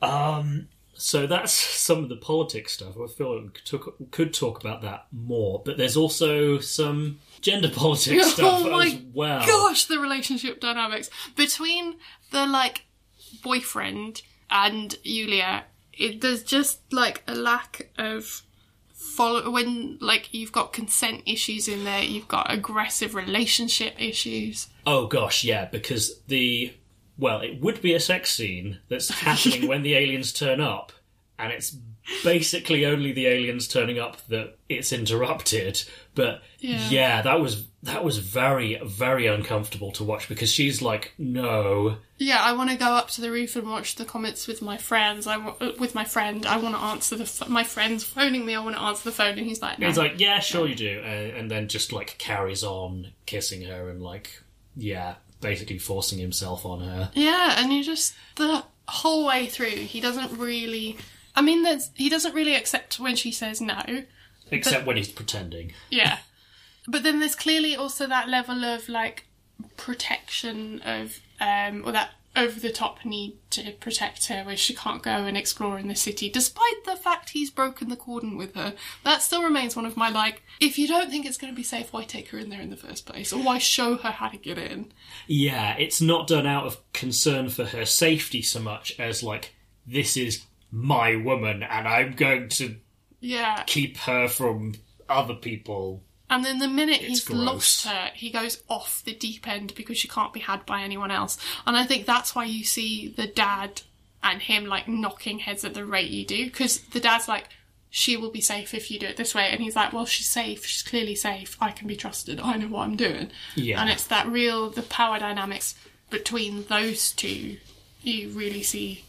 Um, so that's some of the politics stuff. I feel like we could talk, could talk about that more, but there's also some gender politics stuff oh my as well. gosh, the relationship dynamics between the like boyfriend and Yulia. It, there's just like a lack of follow when like you've got consent issues in there. You've got aggressive relationship issues. Oh gosh, yeah, because the well, it would be a sex scene that's happening when the aliens turn up, and it's basically only the aliens turning up that it's interrupted. But Yeah. yeah, that was that was very very uncomfortable to watch because she's like, no, Yeah, I want to go up to the roof and watch the comments with my friends. I wa- uh, with my friend. I want to answer the my friend's phoning me. I want to answer the phone, and he's like, no. He's like, yeah, sure you do, and, and then just like carries on kissing her and like, yeah, basically forcing himself on her. Yeah, and you just the whole way through, he doesn't really. I mean, there's, he doesn't really accept when she says no. Except when he's pretending. Yeah, but then there's clearly also that level of like protection of um or that over the top need to protect her where she can't go and explore in the city despite the fact he's broken the cordon with her that still remains one of my like if you don't think it's going to be safe why take her in there in the first place or why show her how to get in Yeah, it's not done out of concern for her safety so much as like, this is my woman and I'm going to yeah keep her from other people. And then the minute It's he's gross. lost her, he goes off the deep end because she can't be had by anyone else. And I think that's why you see the dad and him like knocking heads at the rate you do. Because the dad's like, she will be safe if you do it this way. And he's like, well, she's safe. She's clearly safe. I can be trusted. I know what I'm doing. Yeah. And it's that real, the power dynamics between those two. You really see.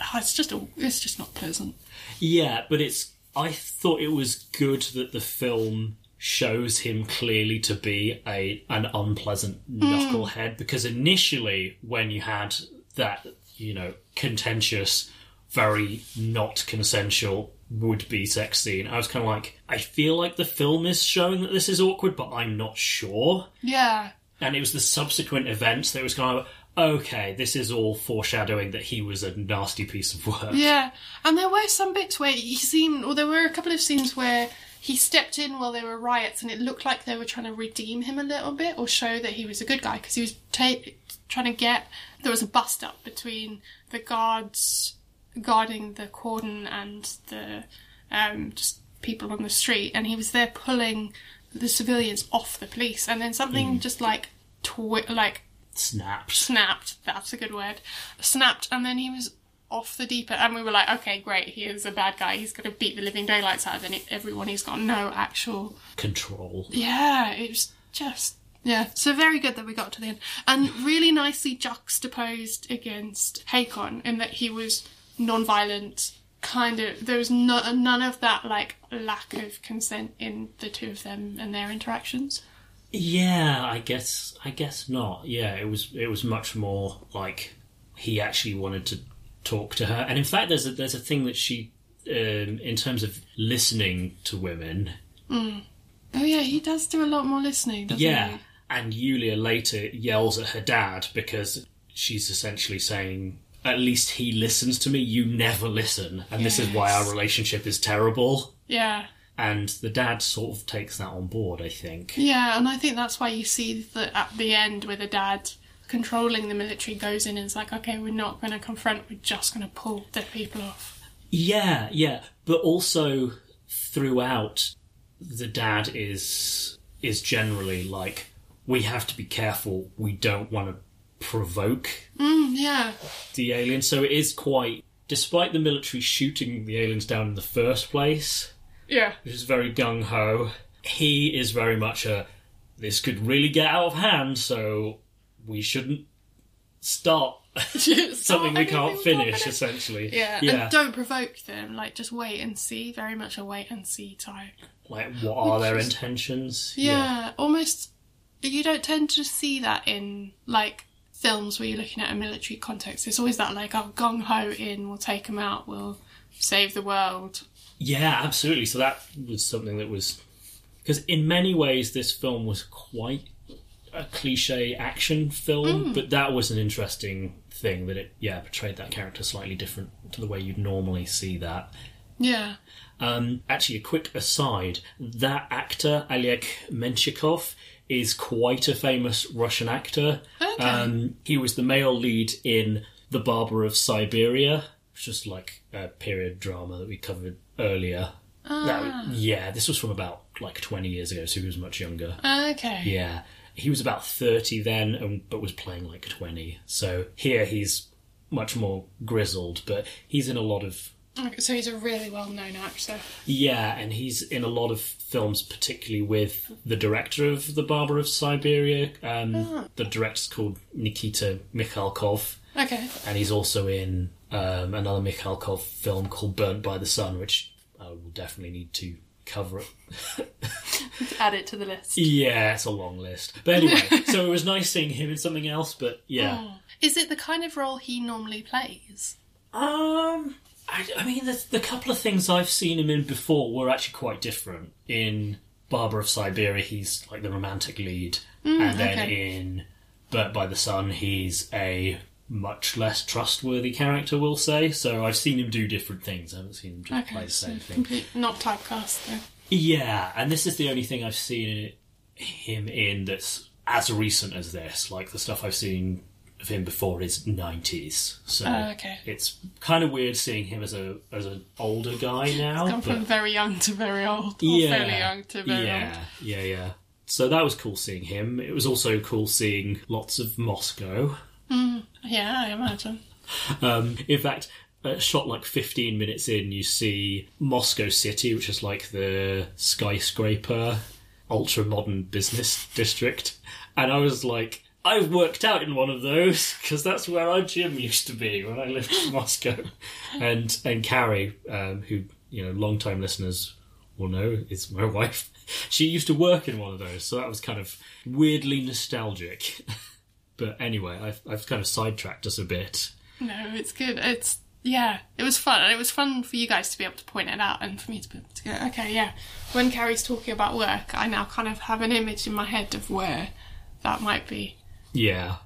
Oh, it's just, a, it's just not pleasant. Yeah, but it's. I thought it was good that the film shows him clearly to be a an unpleasant hmm. knucklehead because initially when you had that you know contentious very not consensual would be sex scene i was kind of like i feel like the film is showing that this is awkward but i'm not sure Yeah. and it was the subsequent events that was kind of okay this is all foreshadowing that he was a nasty piece of work Yeah, and there were some bits where he seemed, or there were a couple of scenes where he stepped in while there were riots, and it looked like they were trying to redeem him a little bit or show that he was a good guy because he was ta- trying to get. There was a bust up between the guards guarding the cordon and the um, just people on the street, and he was there pulling the civilians off the police, and then something just like twi- like snapped snapped. That's a good word. Snapped, and then he was off the deep end. And we were like, okay, great. He is a bad guy. He's going to beat the living daylights out of any- everyone. He's got no actual. control Yeah, it was just. Yeah, so very good that we got to the end. And really nicely juxtaposed against Hakon in that he was non violent. Kind of, there was no, none of that like lack of consent in the two of them and their interactions. Yeah, I guess I guess not. Yeah, it was it was much more like he actually wanted to talk to her, and in fact, there's a there's a thing that she, um, in terms of listening to women, Oh yeah, he does do a lot more listening, doesn't yeah, he? and Yulia later yells at her dad because she's essentially saying. At least he listens to me. You never listen, and this is why our relationship is terrible. Yeah. And the dad sort of takes that on board. I think. Yeah, and I think that's why you see that at the end where the dad controlling the military goes in and is like, okay, we're not going to confront, we're just going to pull the people off. Yeah, yeah, but also throughout, the dad is is generally like, we have to be careful. We don't want to provoke Mm, yeah. the aliens. So it is quite, despite the military shooting the aliens down in the first place, Yeah. which is very gung ho. He is very much a. This could really get out of hand, so we shouldn't stop something we can't finish. Essentially, Yeah. yeah. and don't provoke them. Like, just wait and see. Very much a wait and see type. like, what are their is- intentions? Yeah, almost. You don't tend to see that in like films where you're looking at a military context. It's always that like, oh, gung ho in, we'll take them out, we'll save the world. Yeah, absolutely. So that was something that was because in many ways this film was quite a cliche action film, but that was an interesting thing that it yeah portrayed that character slightly different to the way you'd normally see that. Yeah. Um, actually, a quick aside: that actor Oleg Menshikov is quite a famous Russian actor. Okay. Um, he was the male lead in The Barber of Siberia, which is like a period drama that we covered earlier. That- yeah, this was from about like 20 years ago, so he was much younger. Okay. Yeah, he was about 30 then, and, but was playing like 20. So here he's much more grizzled, but he's in a lot of Okay, so he's a really well-known actor. Yeah, and he's in a lot of films, particularly with the director of The Barber of Siberia. Um, Ah. The director's called Nikita Mikhalkov, Okay. and he's also in um, another Mikhalkov film called Burnt by the Sun, which I will definitely need to cover it. Add it to the list. Yeah, it's a long list. But anyway, so it was nice seeing him in something else, but yeah. Is it the kind of role he normally plays? Um, I, I mean, the, the couple of things I've seen him in before were actually quite different. In Barber of Siberia, he's like the romantic lead, and then okay. in Burnt by the Sun, he's a much less trustworthy character, we'll say. So I've seen him do different things. I haven't seen him just play Okay, the so same thing. complete, not typecast though. Yeah, and this is the only thing I've seen him in that's as recent as this. Like the stuff I've seen of him before is nineties, so Oh, okay. it's kind of weird seeing him as a as an older guy now. Come from but very young to very old, yeah, fairly young to very yeah, old. yeah, yeah. So that was cool seeing him. It was also cool seeing lots of Moscow. Yeah, I imagine. Um, in fact, a shot like 15 minutes in, you see Moscow City, which is like the skyscraper, ultra modern business district. And I was like, I've worked out in one of those because that's where our gym used to be when I lived in Moscow. And and Carrie, um, who you know, long time listeners will know, is my wife. She used to work in one of those, so that was kind of weirdly nostalgic. but anyway, I've I've kind of sidetracked us a bit. No, it's good. It's yeah, it was fun, and it was fun for you guys to be able to point it out, and for me to be able to go, okay, yeah. When Carrie's talking about work, I now kind of have an image in my head of where that might be. Yeah,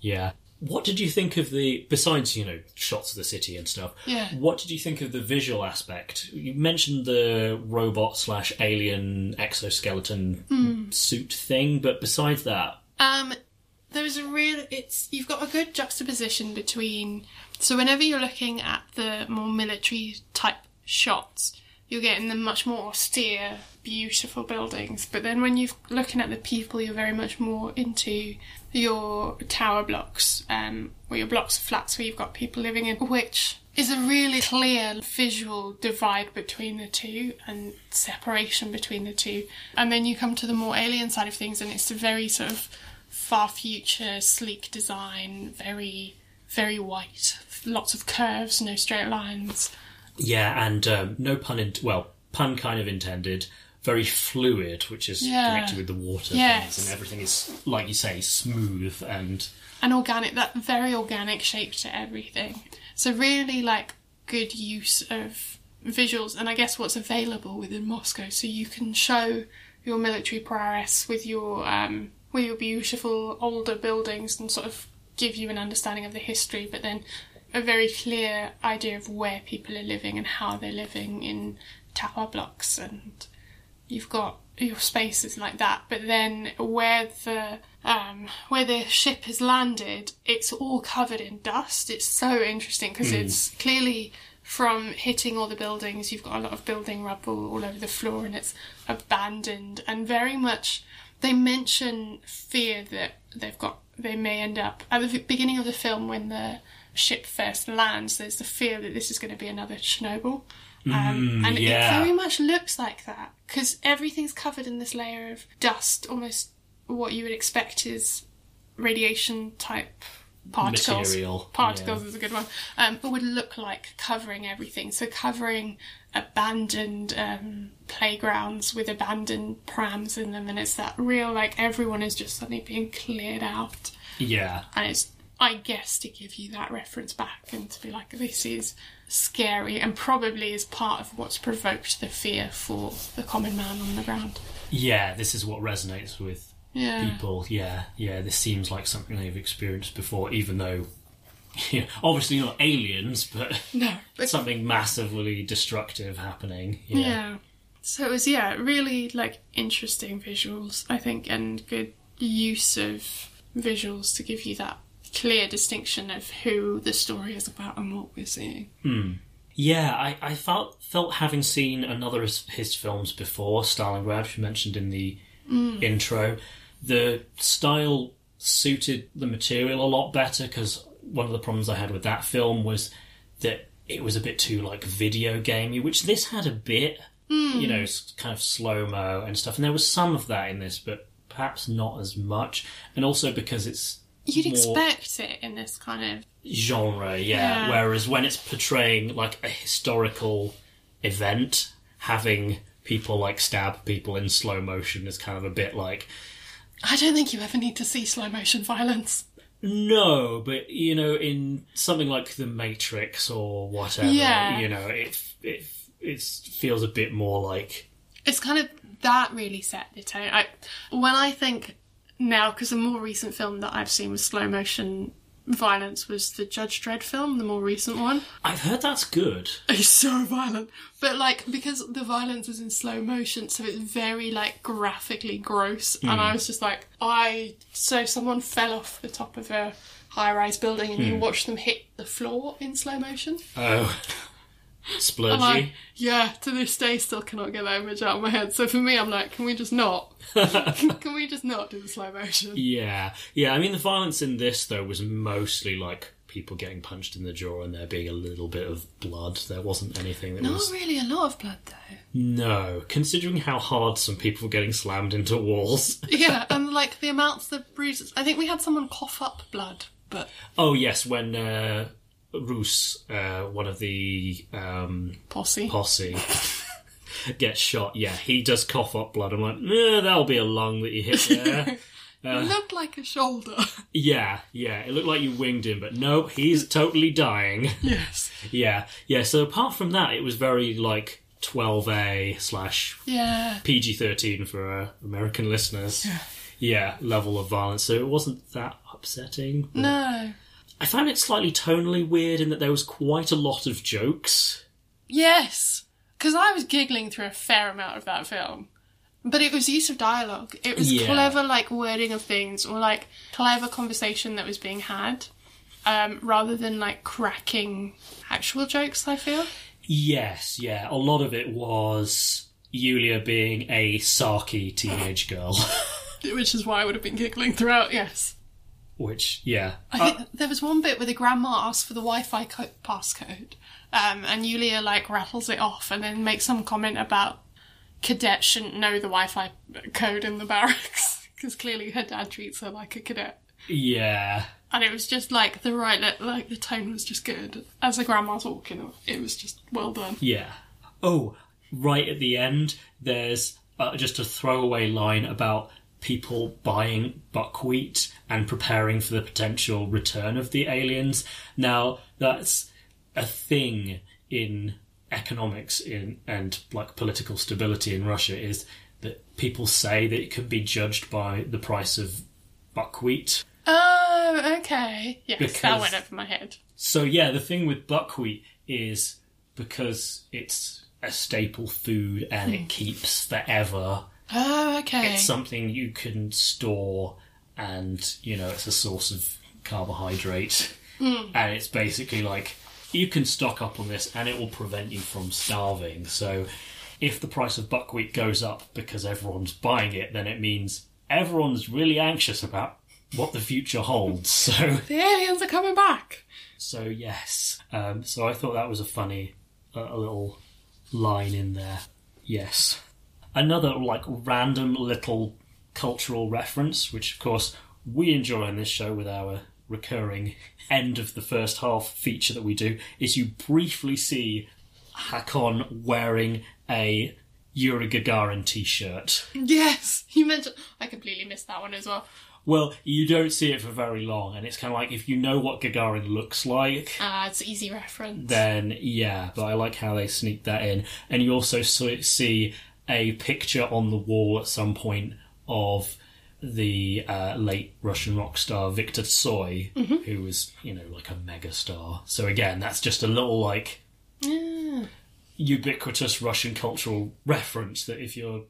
yeah. What did you think of the besides you know shots of the city and stuff? Yeah. What did you think of the visual aspect? You mentioned the robot slash alien exoskeleton Hmm. suit thing, but besides that, Um, there's a real. It's you've got a good juxtaposition between. So whenever you're looking at the more military type shots, you're getting the much more austere, beautiful buildings. But then when you're looking at the people, you're very much more into your tower blocks, um, or your blocks of flats where you've got people living in, which is a really clear visual divide between the two and separation between the two. And then you come to the more alien side of things, and it's a very sort of far future, sleek design, very, very white, lots of curves, no straight lines. yeah, and um, no pun in well, pun kind of intended. Very fluid, which is Yeah. connected with the water Yes. things, and everything is like you say, smooth and and organic that very organic shape to everything so really like good use of visuals and i guess what's available within moscow so you can show your military prowess with your um your beautiful older buildings and sort of give you an understanding of the history but then a very clear idea of where people are living and how they're living in tower blocks and you've got your spaces like that, but then where the um, where the ship has landed, it's all covered in dust. It's so interesting because it's clearly from hitting all the buildings. You've got a lot of building rubble all over the floor, and it's abandoned and very much. They mention fear that they've got. They may end up at the beginning of the film when the ship first lands. There's the fear that this is going to be another Chernobyl. Um, and yeah. it very much looks like that because everything's covered in this layer of dust, almost what you would expect is radiation type particles. Material, Particles yeah. is a good one. Um, but would look like covering everything. So covering abandoned um, playgrounds with abandoned prams in them, and it's that real like everyone is just suddenly being cleared out yeah, and it's I guess to give you that reference back and to be like this is scary and probably is part of what's provoked the fear for the common man on the ground. yeah. This is what resonates with Yeah. people. Yeah, yeah. This seems like something they've experienced before, even though. Yeah, obviously not aliens, but No. But something massively destructive happening. Yeah. yeah. So it was yeah, really like interesting visuals, I think, and good use of visuals to give you that clear distinction of who the story is about and what we're seeing. Hmm. Yeah, I, I felt felt having seen another of his films before, Stalingrad, which you mentioned in the mm. intro, the style suited the material a lot better because one of the problems I had with that film was that it was a bit too like video gamey, which this had a bit, hmm. you know, kind of slow mo and stuff. And there was some of that in this, but perhaps not as much. And also because it's You'd expect it in this kind of genre, yeah. Yeah. Whereas when it's portraying like a historical event, having people like stab people in slow motion is kind of a bit like I don't think you ever need to see slow motion violence. No, but you know, in something like The Matrix or whatever, Yeah. you know, it it it feels a bit more like It's kind of that really set the tone. I, when I think now, because the more recent film that I've seen with slow motion violence was the Judge Dredd film, the more recent one. I've heard that's good. It's so violent, but like because the violence was in slow motion, so it's very like graphically gross. And hmm. I was just like, I so someone fell off the top of a high-rise building, and you hmm. watch them hit the floor in slow motion. Oh, And splurgy. I, yeah, to this day, still cannot get that image out of my head. So for me, I'm like, can we just not? can we just not do the slow motion? Yeah, yeah. I mean, the violence in this though was mostly like people getting punched in the jaw and there being a little bit of blood. There wasn't anything that Not was really a lot of blood though. no. Considering how hard some people were getting slammed into walls. yeah, and like the amounts of bruises. I think we had someone cough up blood, but oh yes, when uh, Roos, uh, one of the um, posse. posse gets shot, yeah, he does cough up blood. I'm like, eh, that'll be a lung that you hit there. looked like a shoulder. yeah, yeah, it looked like you winged him, but no, he's totally dying. yes. yeah, yeah. So apart from that, it was very like 12A slash Yeah. PG 13 for uh, American listeners. Yeah. level of violence. So it wasn't that upsetting. No. I found it slightly tonally weird in that there was quite a lot of jokes. Yes. Because I was giggling through a fair amount of that film. But it was use of dialogue. It was Yeah. clever, like, wording of things, or, like, clever conversation that was being had, um, rather than, like, cracking actual jokes, I feel. Yes, yeah. A lot of it was Yulia being a sarky teenage girl. Which is why I would have been giggling throughout, yes. Which, yeah. I think there was one bit where the grandma asks for the Wi-Fi co- passcode, um, and Yulia like rattles it off, and then makes some comment about cadet shouldn't know the Wi-Fi code in the barracks because clearly her dad treats her like a cadet, Yeah. and it was just like the right, like the tone was just good as the grandma's walking. It was just well done. Yeah. Oh, right at the end, there's uh, just a throwaway line about people buying buckwheat and preparing for the potential return of the aliens. Now, that's a thing in economics in and like political stability in Russia is that people say that it can be judged by the price of buckwheat. Oh, okay. Yes, Because- that went over my head. So yeah, the thing with buckwheat is because it's a staple food and it hmm. keeps forever. Oh, okay. It's something you can store, and you know it's a source of carbohydrate, and it's basically like you can stock up on this, and it will prevent you from starving. So, if the price of buckwheat goes up because everyone's buying it, then it means everyone's really anxious about what the future holds. So. the aliens are coming back. So yes, um, so I thought that was a funny, uh, a little line in there. Yes, another like random little cultural reference, which of course we enjoy on this show with our recurring end of the first half feature that we do, is you briefly see Hakon wearing a Yuri Gagarin t-shirt. Yes, you mentioned. I completely missed that one as well. Well, you don't see it for very long, and it's kind of like if you know what Gagarin looks like, Ah, it's easy reference. then yeah, but I like how they sneak that in. And you also so- see a picture on the wall at some point of the uh, late Russian rock star Victor Tsoi, who was, you know, like a mega star. So again, that's just a little like ubiquitous Russian cultural reference that if you're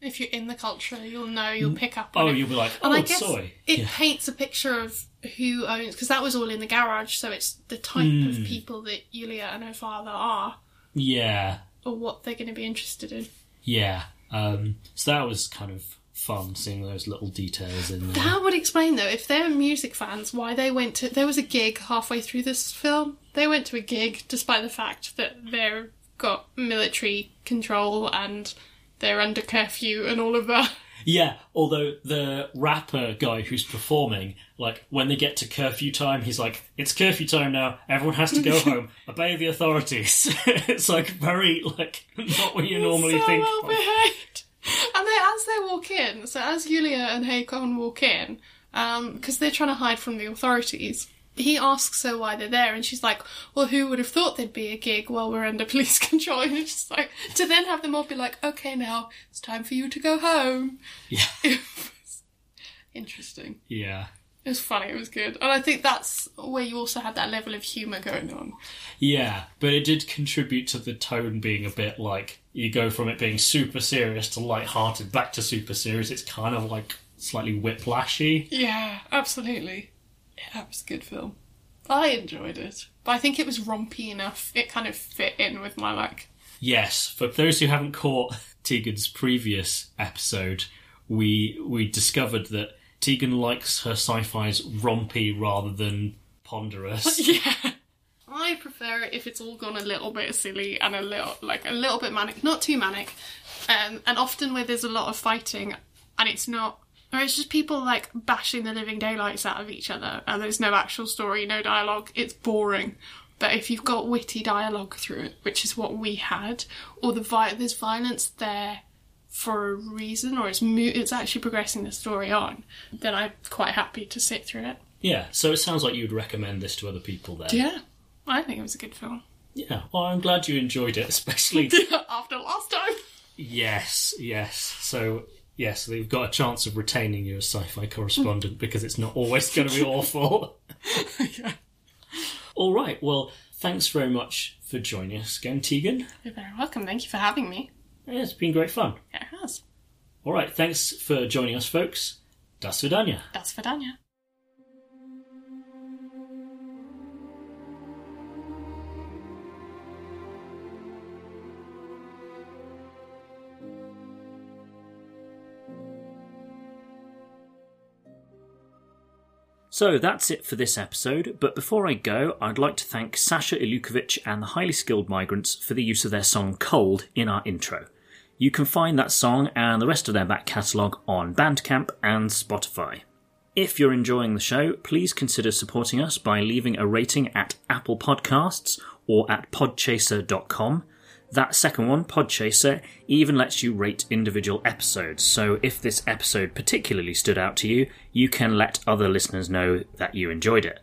if you're in the culture, you'll know, you'll pick up on oh, it. you'll be like, and oh, I guess Tsoi. it Yeah. paints a picture of who owns because that was all in the garage, so it's the type Hmm. of people that Yulia and her father are, yeah, or what they're going to be interested in. Yeah. Um, so that was kind of fun seeing those little details in there. That would explain, though, if they're music fans, why they went to. There was a gig halfway through this film. They went to a gig despite the fact that they've got military control and they're under curfew and all of that. Yeah, although the rapper guy who's performing, like when they get to curfew time, he's like, "It's curfew time now. Everyone has to go home. Obey the authorities." it's like very like not what you normally so think. well behaved. And they, as they walk in, so as Yulia and Hakon walk in, um, because they're trying to hide from the authorities, he asks her why they're there, and she's like, "Well, who would have thought there'd be a gig while we're under police control?" And it's just like to then have them all be like, "Okay, now it's time for you to go home." Yeah, It was interesting. yeah, It was funny. It was good, and I think that's where you also had that level of humour going on. yeah. But it did contribute to the tone being a bit like you go from it being super serious to light-hearted back to super serious. It's kind of like slightly whiplashy. Yeah, absolutely. Yeah, it was a good film. I enjoyed it. But I think it was rompy enough. It kind of fit in with my like Yes, for those who haven't caught Tegan's previous episode, we we discovered that Tegan likes her sci-fi's rompy rather than ponderous. Yeah. I prefer it if it's all gone a little bit silly and a little like a little bit manic, not too manic. Um, and often where there's a lot of fighting and it's not or it's just people like bashing the living daylights out of each other and there's no actual story, no dialogue, it's boring. But if you've got witty dialogue through it, which is what we had, or the vi- there's violence there for a reason, or it's mo- it's actually progressing the story on, then I'm quite happy to sit through it. Yeah, so it sounds like you'd recommend this to other people then. Yeah, I think it was a good film. Yeah, well, I'm glad you enjoyed it, especially. After last time. yes, yes. So, yes, they've got a chance of retaining you as sci fi correspondent because it's not always going to be awful. yeah. All right, well, thanks very much for joining us again, Tegan. You're very welcome. Thank you for having me. Yeah, it's been great fun. Yeah, it has. All right, thanks for joining us, folks. Das Vidania. That's Vidania. So that's it for this episode, but before I go, I'd like to thank Sasha Ilukovic and the Highly Skilled Migrants for the use of their song Cold in our intro. You can find that song and the rest of their back catalogue on Bandcamp and Spotify. If you're enjoying the show, please consider supporting us by leaving a rating at Apple Podcasts or at podchaser.com. That second one, Podchaser, even lets you rate individual episodes, so if this episode particularly stood out to you, you can let other listeners know that you enjoyed it.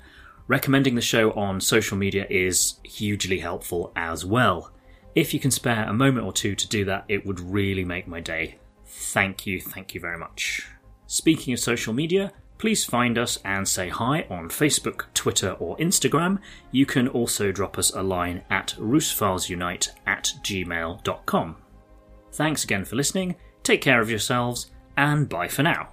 Recommending the show on social media is hugely helpful as well. If you can spare a moment or two to do that, it would really make my day. Thank you, thank you very much. Speaking of social media, please find us and say hi on Facebook, Twitter, or Instagram. You can also drop us a line at russophilesunite at gmail.com. Thanks again for listening, take care of yourselves, and bye for now.